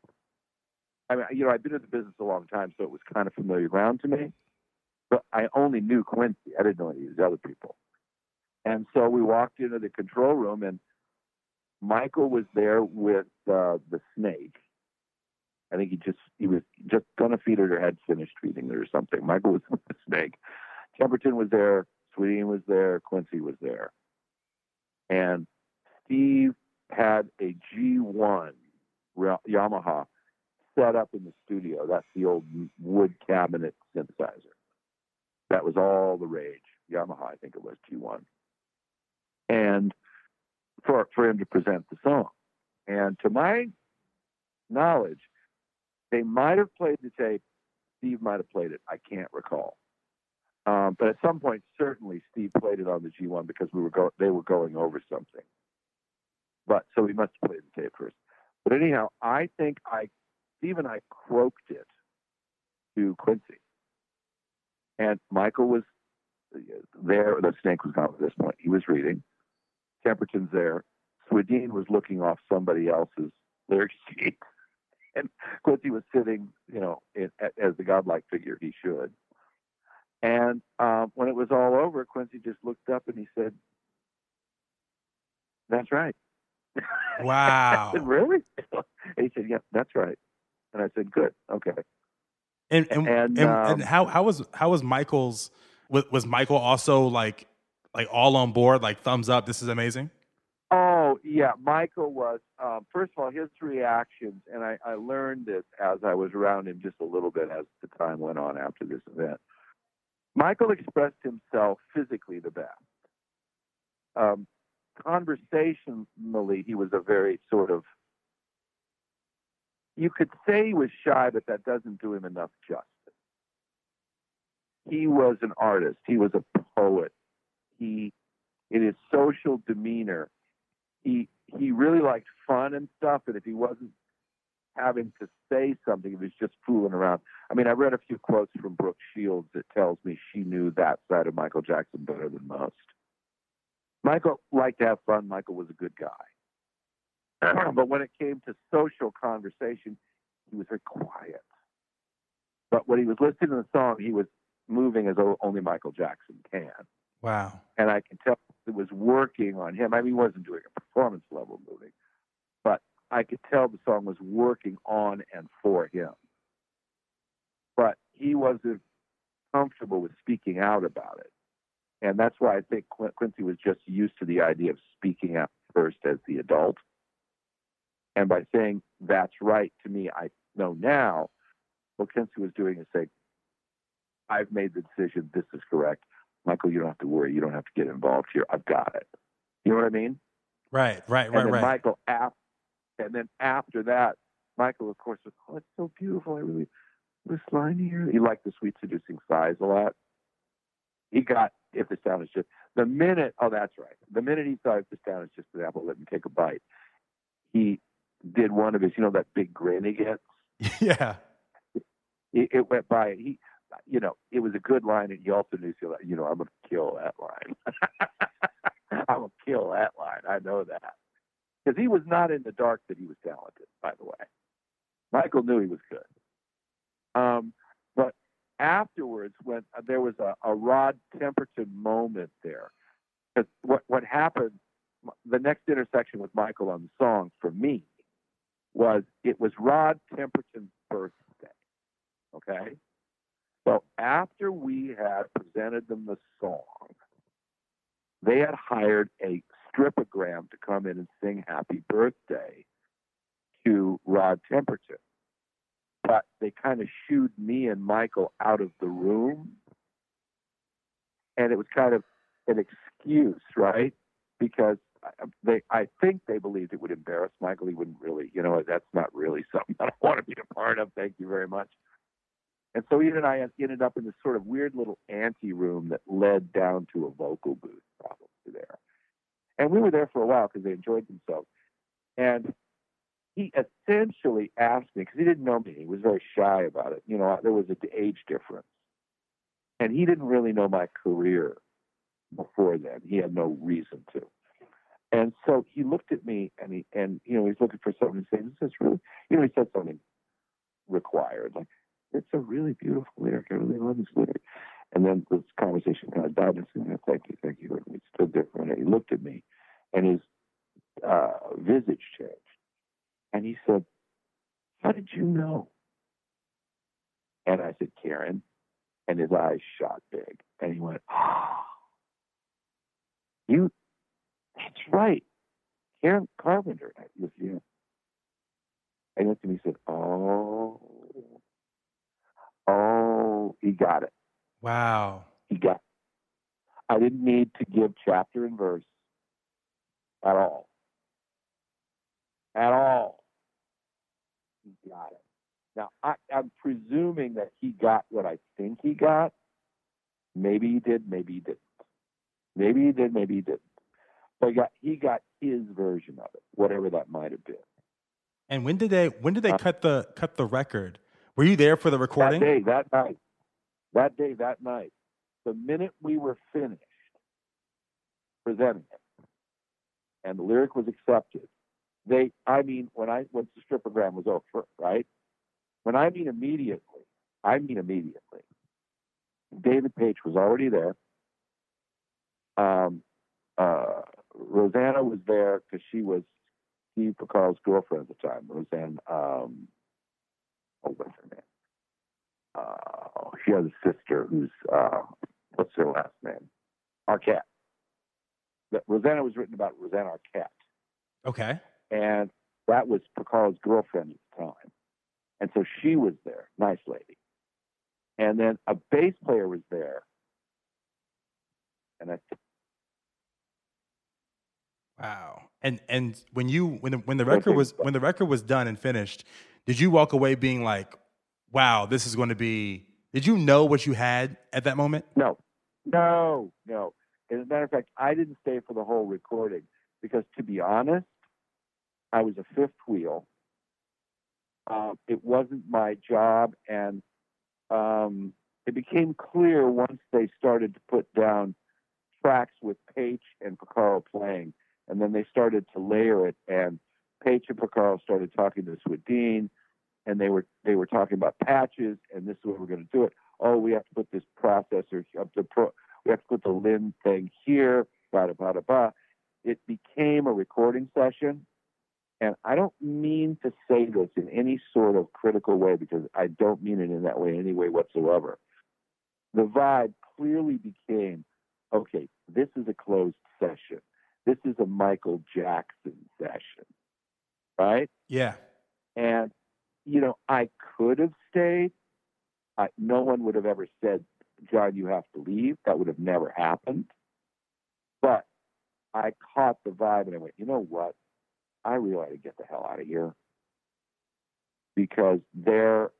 I mean, you know, I've been in the business a long time, so it was kind of familiar ground to me. But I only knew Quincy. I didn't know any of these other people. And so we walked into the control room, and Michael was there with uh, the snake I think he just he was just gonna feed it or had finished feeding it or something. Michael was with the snake. Temperton was there, Swedien was there, Quincy was there. And Steve had a G1 Yamaha set up in the studio. That's the old wood cabinet synthesizer. That was all the rage. Yamaha, I think it was G1. And for for him to present the song. And to my knowledge, they might have played the tape. Steve might have played it. I can't recall. Um, but at some point, certainly Steve played it on the G1 because we were go- they were going over something. But so we must have played the tape first. But anyhow, I think I Steve and I croaked it to Quincy, and Michael was there. The snake was gone at this point. He was reading. Temperton's there. Swedien was looking off somebody else's lyric sheet and Quincy was sitting, you know, in, as the godlike figure he should. And um, when it was all over, Quincy just looked up and he said, "That's right." Wow. I said, "Really?" and he said, "Yeah, that's right." And I said, "Good, okay." And and And, and, um, and how how was how was Michael's was, was Michael also like like all on board like thumbs up this is amazing? Oh yeah, Michael was. Um, first of all, his reactions, and I, I learned this as I was around him just a little bit as the time went on after this event. Michael expressed himself physically the best. Um, conversationally, he was a very sort of. You could say he was shy, but that doesn't do him enough justice. he was an artist. He was a poet. He, in his social demeanor, he he really liked fun and stuff. And if he wasn't having to say something, he was just fooling around. I mean, I read a few quotes from Brooke Shields that tells me she knew that side of Michael Jackson better than most. Michael liked to have fun. Michael was a good guy. but when it came to social conversation, he was very quiet. But when he was listening to the song, he was moving as only Michael Jackson can. Wow. And I can tell it was working on him. I mean, he wasn't doing a performance level moving, I could tell the song was working on and for him. But he wasn't comfortable with speaking out about it. And that's why I think Quincy was just used to the idea of speaking out first as the adult. And by saying that's right to me, I know now what Quincy was doing is saying, I've made the decision, this is correct. Michael, you don't have to worry. You don't have to get involved here. I've got it. You know what I mean? Right, right, and right, then right. Michael, after, and then after that, Michael, of course, was, oh, it's so beautiful. I really, this line here. He liked the sweet seducing sighs a lot. He got, if the sound is just, the minute, oh, that's right. The minute he thought if the sound is just an apple, let me take a bite. He did one of his, you know, that big grin he gets. yeah. It, it went by. He, you know, it was a good line, and he also knew, you know, I'm going to kill that line. I'm going to kill that line. I know that because he was not in the dark that he was talented. By the way, Michael knew he was good. Um, but afterwards, when uh, there was a, a Rod Temperton moment there, because what what happened, the next intersection with Michael on the song for me was it was Rod Temperton's birthday. Okay. So after we had presented them the song, they had hired a stripogram to come in and sing happy birthday to Rod Temperton. But they kind of shooed me and Michael out of the room. And it was kind of an excuse, right? Because they, I think they believed it would embarrass Michael. He wouldn't really, you know, that's not really something I want to be a part of. Thank you very much. And so Ian and I ended up in this sort of weird little ante room that led down to a vocal booth, probably there. And we were there for a while because they enjoyed themselves. And he essentially asked me because he didn't know me. He was very shy about it. You know, there was an age difference, and he didn't really know my career before then. He had no reason to. And so he looked at me and he and you know he's looking for something to say. This is really you know he said something required like it's a really beautiful lyric. I really love this lyric. And then this conversation kind of died. And said, thank you, thank you. And we stood there for a minute. He looked at me, and his uh, visage changed. And he said, How did you know? And I said, Karen. And his eyes shot big. And he went, Oh, you, that's right. Karen Carpenter. I was, yeah. And he looked at me and said, Oh, Oh, he got it. Wow. He got it. I didn't need to give chapter and verse at all. At all. He got it. Now, I, I'm presuming that he got what I think he got. Maybe he did, maybe he didn't. Maybe he did, maybe he didn't. But he got, he got his version of it, whatever that might have been. And when did they when did they uh, cut the cut the record? Were you there for the recording? That day, that night. That day, that night. The minute we were finished presenting it and the lyric was accepted, they, I mean, when I, once the stripogram was over, right? When I mean immediately, I mean immediately. David Paich was already there. Um, uh, Rosanna was there because she was Steve Porcaro's girlfriend at the time. Roseanne, um, oh, what's her name? Uh, she has a sister who's uh, what's her last name? Arquette. That Rosanna was written about Rosanna Arquette. Okay. And that was Porcaro's girlfriend at the time. And so she was there, nice lady. And then a bass player was there. And I Wow. And and when you when the, when the record was when the record was done and finished, did you walk away being like, "Wow, this is going to be Did you know what you had at that moment? No, no, no. As a matter of fact, I didn't stay for the whole recording because, to be honest, I was a fifth wheel. Um, it wasn't my job, and um, it became clear once they started to put down tracks with Paich and Porcaro playing, and then they started to layer it, and Paich and Porcaro started talking to Swedien, and they were they were talking about patches, and this is what we're going to do it. Oh, we have to put this processor uh, up to pro, we have to put the Linn thing here, blah blah blah blah. It became a recording session, and I don't mean to say this in any sort of critical way because I don't mean it in that way in any way whatsoever. The vibe clearly became okay, this is a closed session. This is a Michael Jackson session, right? Yeah. And, you know, I could have stayed. I, no one would have ever said, John, you have to leave. That would have never happened. But I caught the vibe and I went, you know what? I really ought to get the hell out of here because they're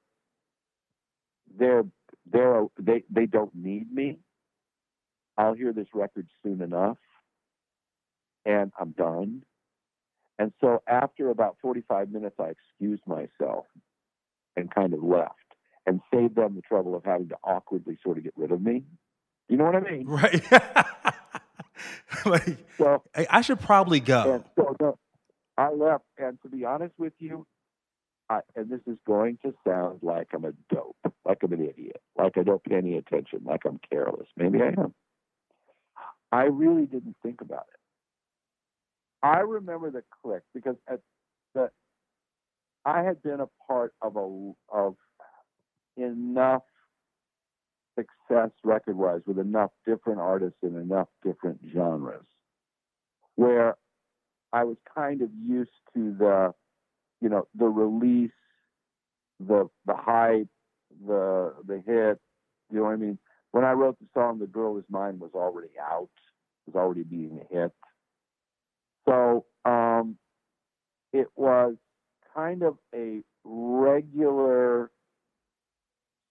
they're they're they they don't need me. I'll hear this record soon enough, and I'm done. And so after about 45 minutes, I excused myself and kind of left and saved them the trouble of having to awkwardly sort of get rid of me. You know what I mean? Right. like, So hey, I should probably go. So no, I left, and to be honest with you, I, and this is going to sound like I'm a dope, like I'm an idiot, like I don't pay any attention, like I'm careless. Maybe I am. I really didn't think about it. I remember the click because at the I had been a part of a of enough success record wise with enough different artists in enough different genres where I was kind of used to the, you know, the release, the the hype, the the hit. You know what I mean? When I wrote the song "The Girl Is Mine" was already out, was already being a hit. So um, it was kind of a regular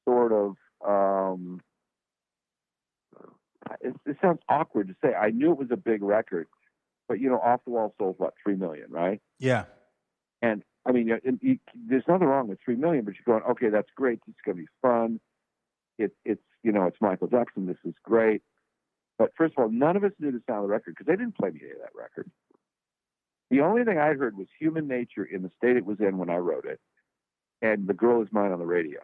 sort of. Um, it, it sounds awkward to say. I knew it was a big record, but you know, Off the Wall sold what three million, right? Yeah. And I mean, it, it, there's nothing wrong with three million, but you're going, okay, that's great. It's going to be fun. It, it's you know, it's Michael Jackson. This is great. But first of all, none of us knew the sound of the record because they didn't play me any of that record. The only thing I heard was Human Nature in the state it was in when I wrote it, and The Girl Is Mine on the radio.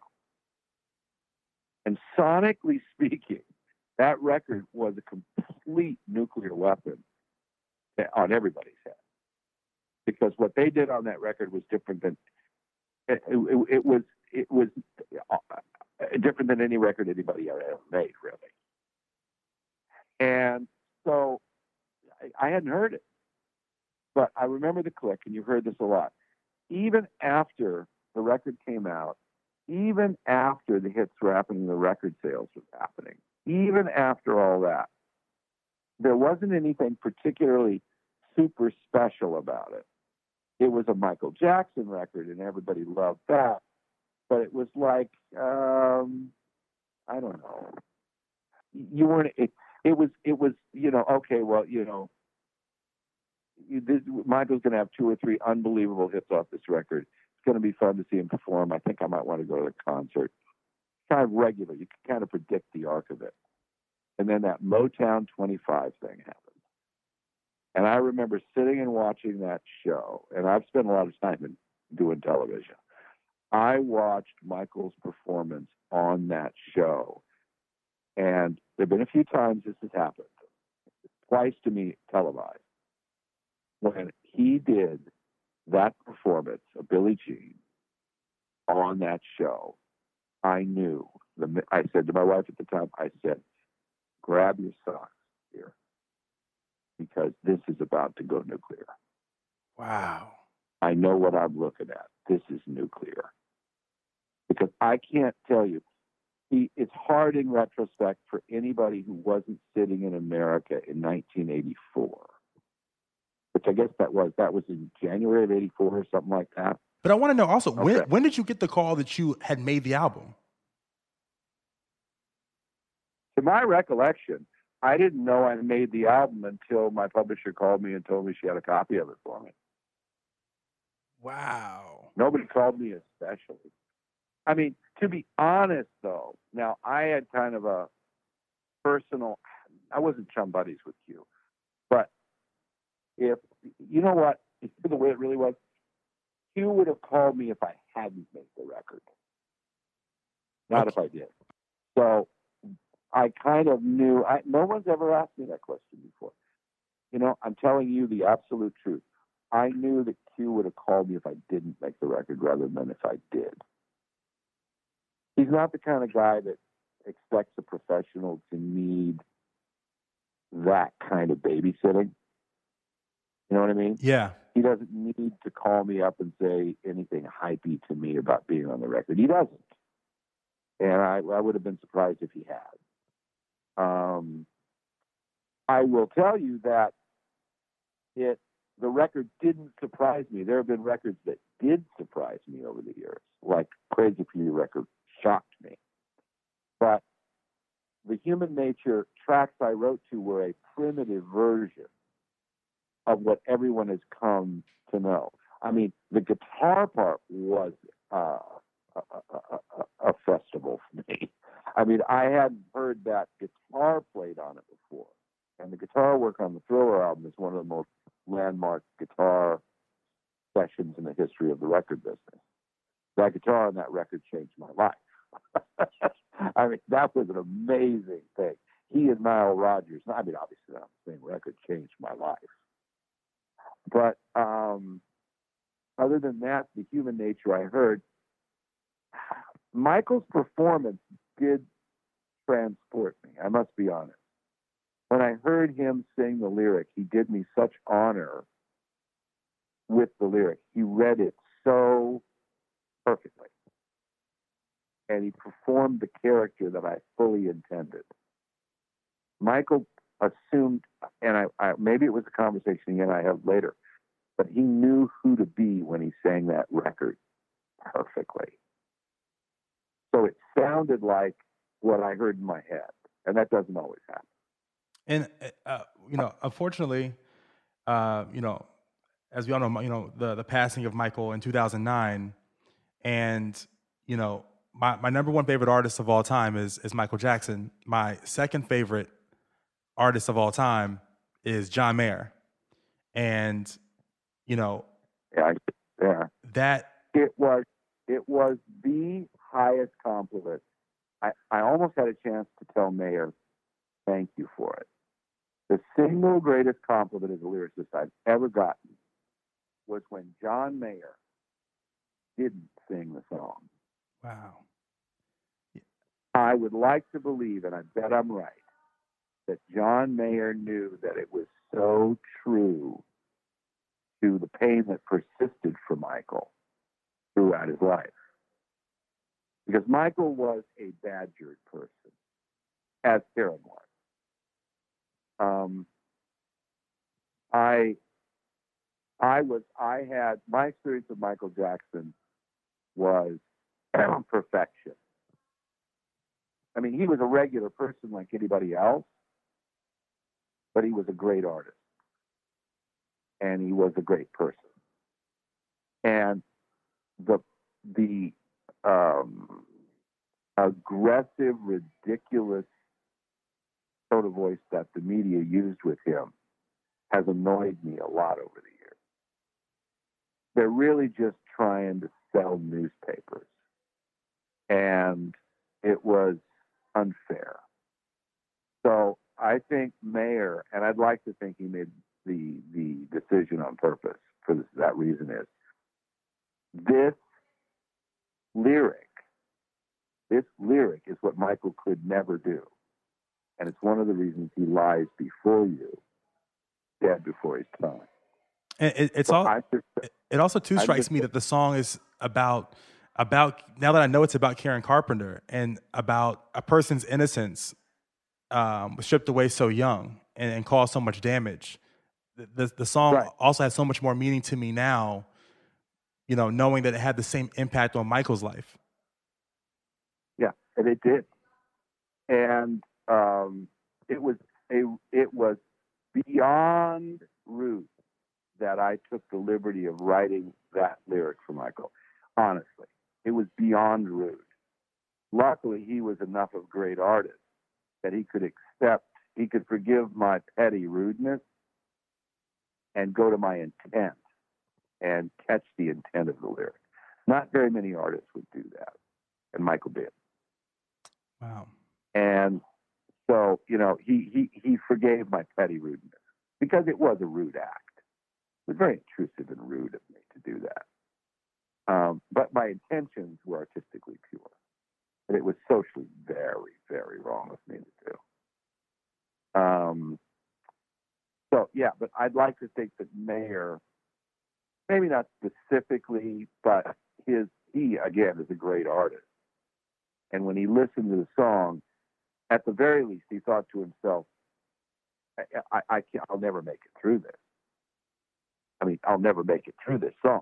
And sonically speaking, that record was a complete nuclear weapon on everybody's head. Because what they did on that record was different than it, it, it was it was uh, different than any record anybody ever made, really. And so I, I hadn't heard it, but I remember the click, and you heard this a lot. Even after the record came out, even after the hits were happening, the record sales was happening, even after all that, there wasn't anything particularly super special about it. It was a Michael Jackson record, and everybody loved that. But it was like, um, I don't know. You weren't. It, it was. It was. You know. Okay. Well. You know. This, Michael's going to have two or three unbelievable hits off this record. It's going to be fun to see him perform. I think I might want to go to the concert. Kind of regular. You can kind of predict the arc of it. And then that Motown 25 thing happened. And I remember sitting and watching that show, and I've spent a lot of time in doing television. I watched Michael's performance on that show, and there have been a few times this has happened, twice to me televised. When he did that performance of Billie Jean on that show, I knew. The, I said to my wife at the time, I said, grab your socks here because this is about to go nuclear. Wow. I know what I'm looking at. This is nuclear. Because I can't tell you, it's hard in retrospect for anybody who wasn't sitting in America in 1984, which I guess that was. That was in January of 84 or something like that. But I want to know also, when, Okay. when did you get the call that you had made the album? to my recollection, I didn't know I made the album until my publisher called me and told me she had a copy of it for me. Wow. Nobody called me especially. I mean, to be honest, though, now I had kind of a personal. I wasn't chum buddies with Q, but if you know what, the way it really was, Q would have called me if I hadn't made the record, not if I did. So I kind of knew. I, no one's ever asked me that question before. You know, I'm telling you the absolute truth. I knew that Q would have called me if I didn't make the record rather than if I did. He's not the kind of guy that expects a professional to need that kind of babysitting. You know what I mean? Yeah. He doesn't need to call me up and say anything hypey to me about being on the record. He doesn't. And I, I would have been surprised if he had. Um, I will tell you that it the record didn't surprise me. There have been records that did surprise me over the years, like Crazy for You record shocked me. But the human nature tracks I wrote to were a primitive version of what everyone has come to know. I mean, the guitar part was uh, a, a, a, festival for me. I mean, I hadn't heard that guitar played on it before. And the guitar work on the Thriller album is one of the most landmark guitar sessions in the history of the record business. That guitar on that record changed my life. I mean, that was an amazing thing. He and Nile Rodgers, I mean, obviously not the same record, changed my life. But um, other than that, the human nature I heard, Michael's performance did transport me. I must be honest. When I heard him sing the lyric, he did me such honor with the lyric. He read it so perfectly. And he performed the character that I fully intended. Michael assumed, and I, I maybe it was a conversation he and I had later, but he knew who to be when he sang that record perfectly. So it sounded like what I heard in my head, and that doesn't always happen. And uh, you know, unfortunately, uh, you know, as we all know, you know, the the passing of Michael in 2009, and you know, my my number one favorite artist of all time is is Michael Jackson. My second favorite artist of all time is John Mayer, and you know, yeah, yeah, that it was it was the highest compliment. I, I almost had a chance to tell Mayer, thank you for it. The single greatest compliment as a lyricist I've ever gotten was when John Mayer didn't sing the song. Wow. I would like to believe, and I bet I'm right, that John Mayer knew that it was so true to the pain that persisted for Michael throughout his life. Because Michael was a badgered person, as Karen was. Um, I, I was, I had my experience with Michael Jackson was perfection. I mean, he was a regular person like anybody else, but he was a great artist, and he was a great person. And the the um, aggressive, ridiculous tone of voice that the media used with him has annoyed me a lot over the years. They're really just trying to sell newspapers. And it was unfair. So I think Mayer, and I'd like to think he made the the decision on purpose for this, that reason is this lyric, this lyric is what Michael could never do. And it's one of the reasons he lies before you, dead before his time. And it, it's all. It also too strikes me that the song is about about now that I know it's about Karen Carpenter and about a person's innocence um, was stripped away so young and, and caused so much damage. The, the, the song Right. also has so much more meaning to me now, you know, knowing that it had the same impact on Michael's life. Yeah, and it did. And um, it was a it was beyond rude that I took the liberty of writing that lyric for Michael. Honestly, it was beyond rude. Luckily, he was enough of a great artist that he could accept, he could forgive my petty rudeness and go to my intent and catch the intent of the lyric. Not very many artists would do that, and Michael did. Wow. And so, you know, he he he forgave my petty rudeness because it was a rude act. It was very intrusive and rude of me to do that. Um, but my intentions were artistically pure. But it was socially very, very wrong of me to do. Um, so yeah, but I'd like to think that Mayer, maybe not specifically, but his he again is a great artist. And when he listened to the song, at the very least, he thought to himself, I, I, I can't, I'll never make it through this. I mean, I'll never make it through this song.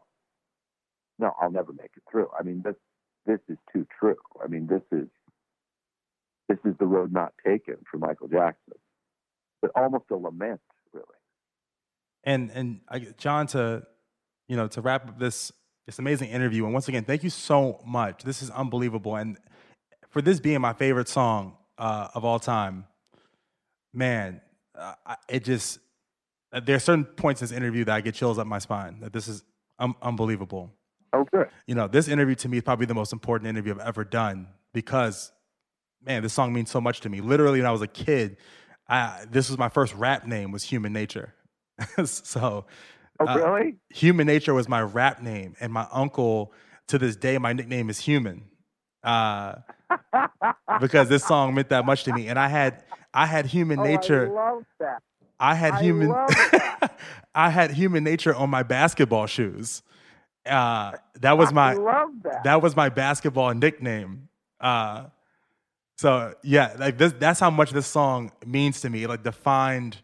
No, I'll never make it through. I mean, this this is too true. I mean, this is this is the road not taken for Michael Jackson, but almost a lament, really. And and I, John, to you know, to wrap up this this amazing interview, and once again, thank you so much. This is unbelievable, and for this being my favorite song uh, of all time, man, uh, it just uh, there are certain points in this interview that I get chills up my spine. That this is unbelievable. Oh, good. You know, this interview to me is probably the most important interview I've ever done because, man, this song means so much to me. Literally, when I was a kid, I, this was my first rap name was Human Nature. so, oh, uh, really? Human Nature was my rap name, and my uncle to this day, my nickname is Human. Uh, because this song meant that much to me, and I had I had Human oh, Nature. I love that. I had I human. I had Human Nature on my basketball shoes. Uh, that was my that. that was my basketball nickname. Uh, so yeah, like this, that's how much this song means to me. It, like defined,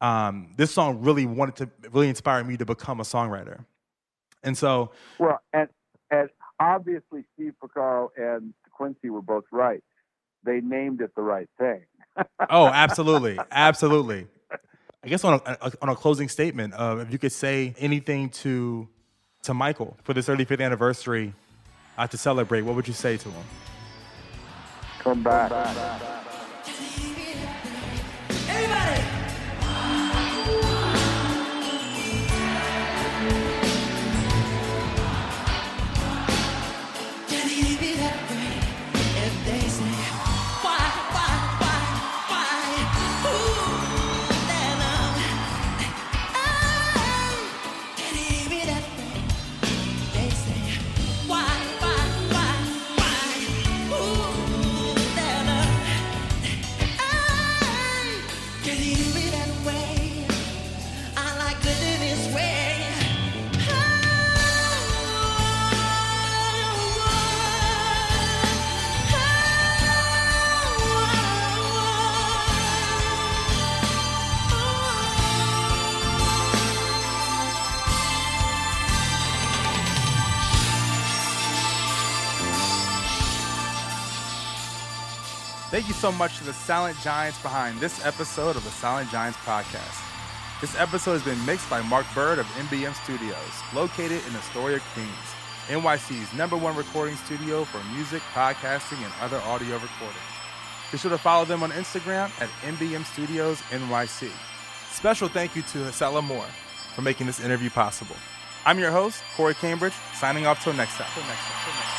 um, this song really wanted to really inspire me to become a songwriter. And so, Well, and and obviously Steve Porcaro and Quincy were both right. They named it the right thing. oh, absolutely, absolutely. I guess on a, on a closing statement, uh, if you could say anything to to Michael for this 35th anniversary uh, to celebrate, what would you say to him? Come back. Everybody! Thank you so much to the Silent Giants behind this episode of the Silent Giants podcast. This episode has been mixed by Mark Byrd of MBM Studios, located in Astoria, Queens, NYC's number one recording studio for music, podcasting, and other audio recording. Be sure to follow them on Instagram at MBM Studios NYC. Special thank you to Hasela Moore for making this interview possible. I'm your host, Corey Cambridge, signing off till next time. Till next time. Till next time.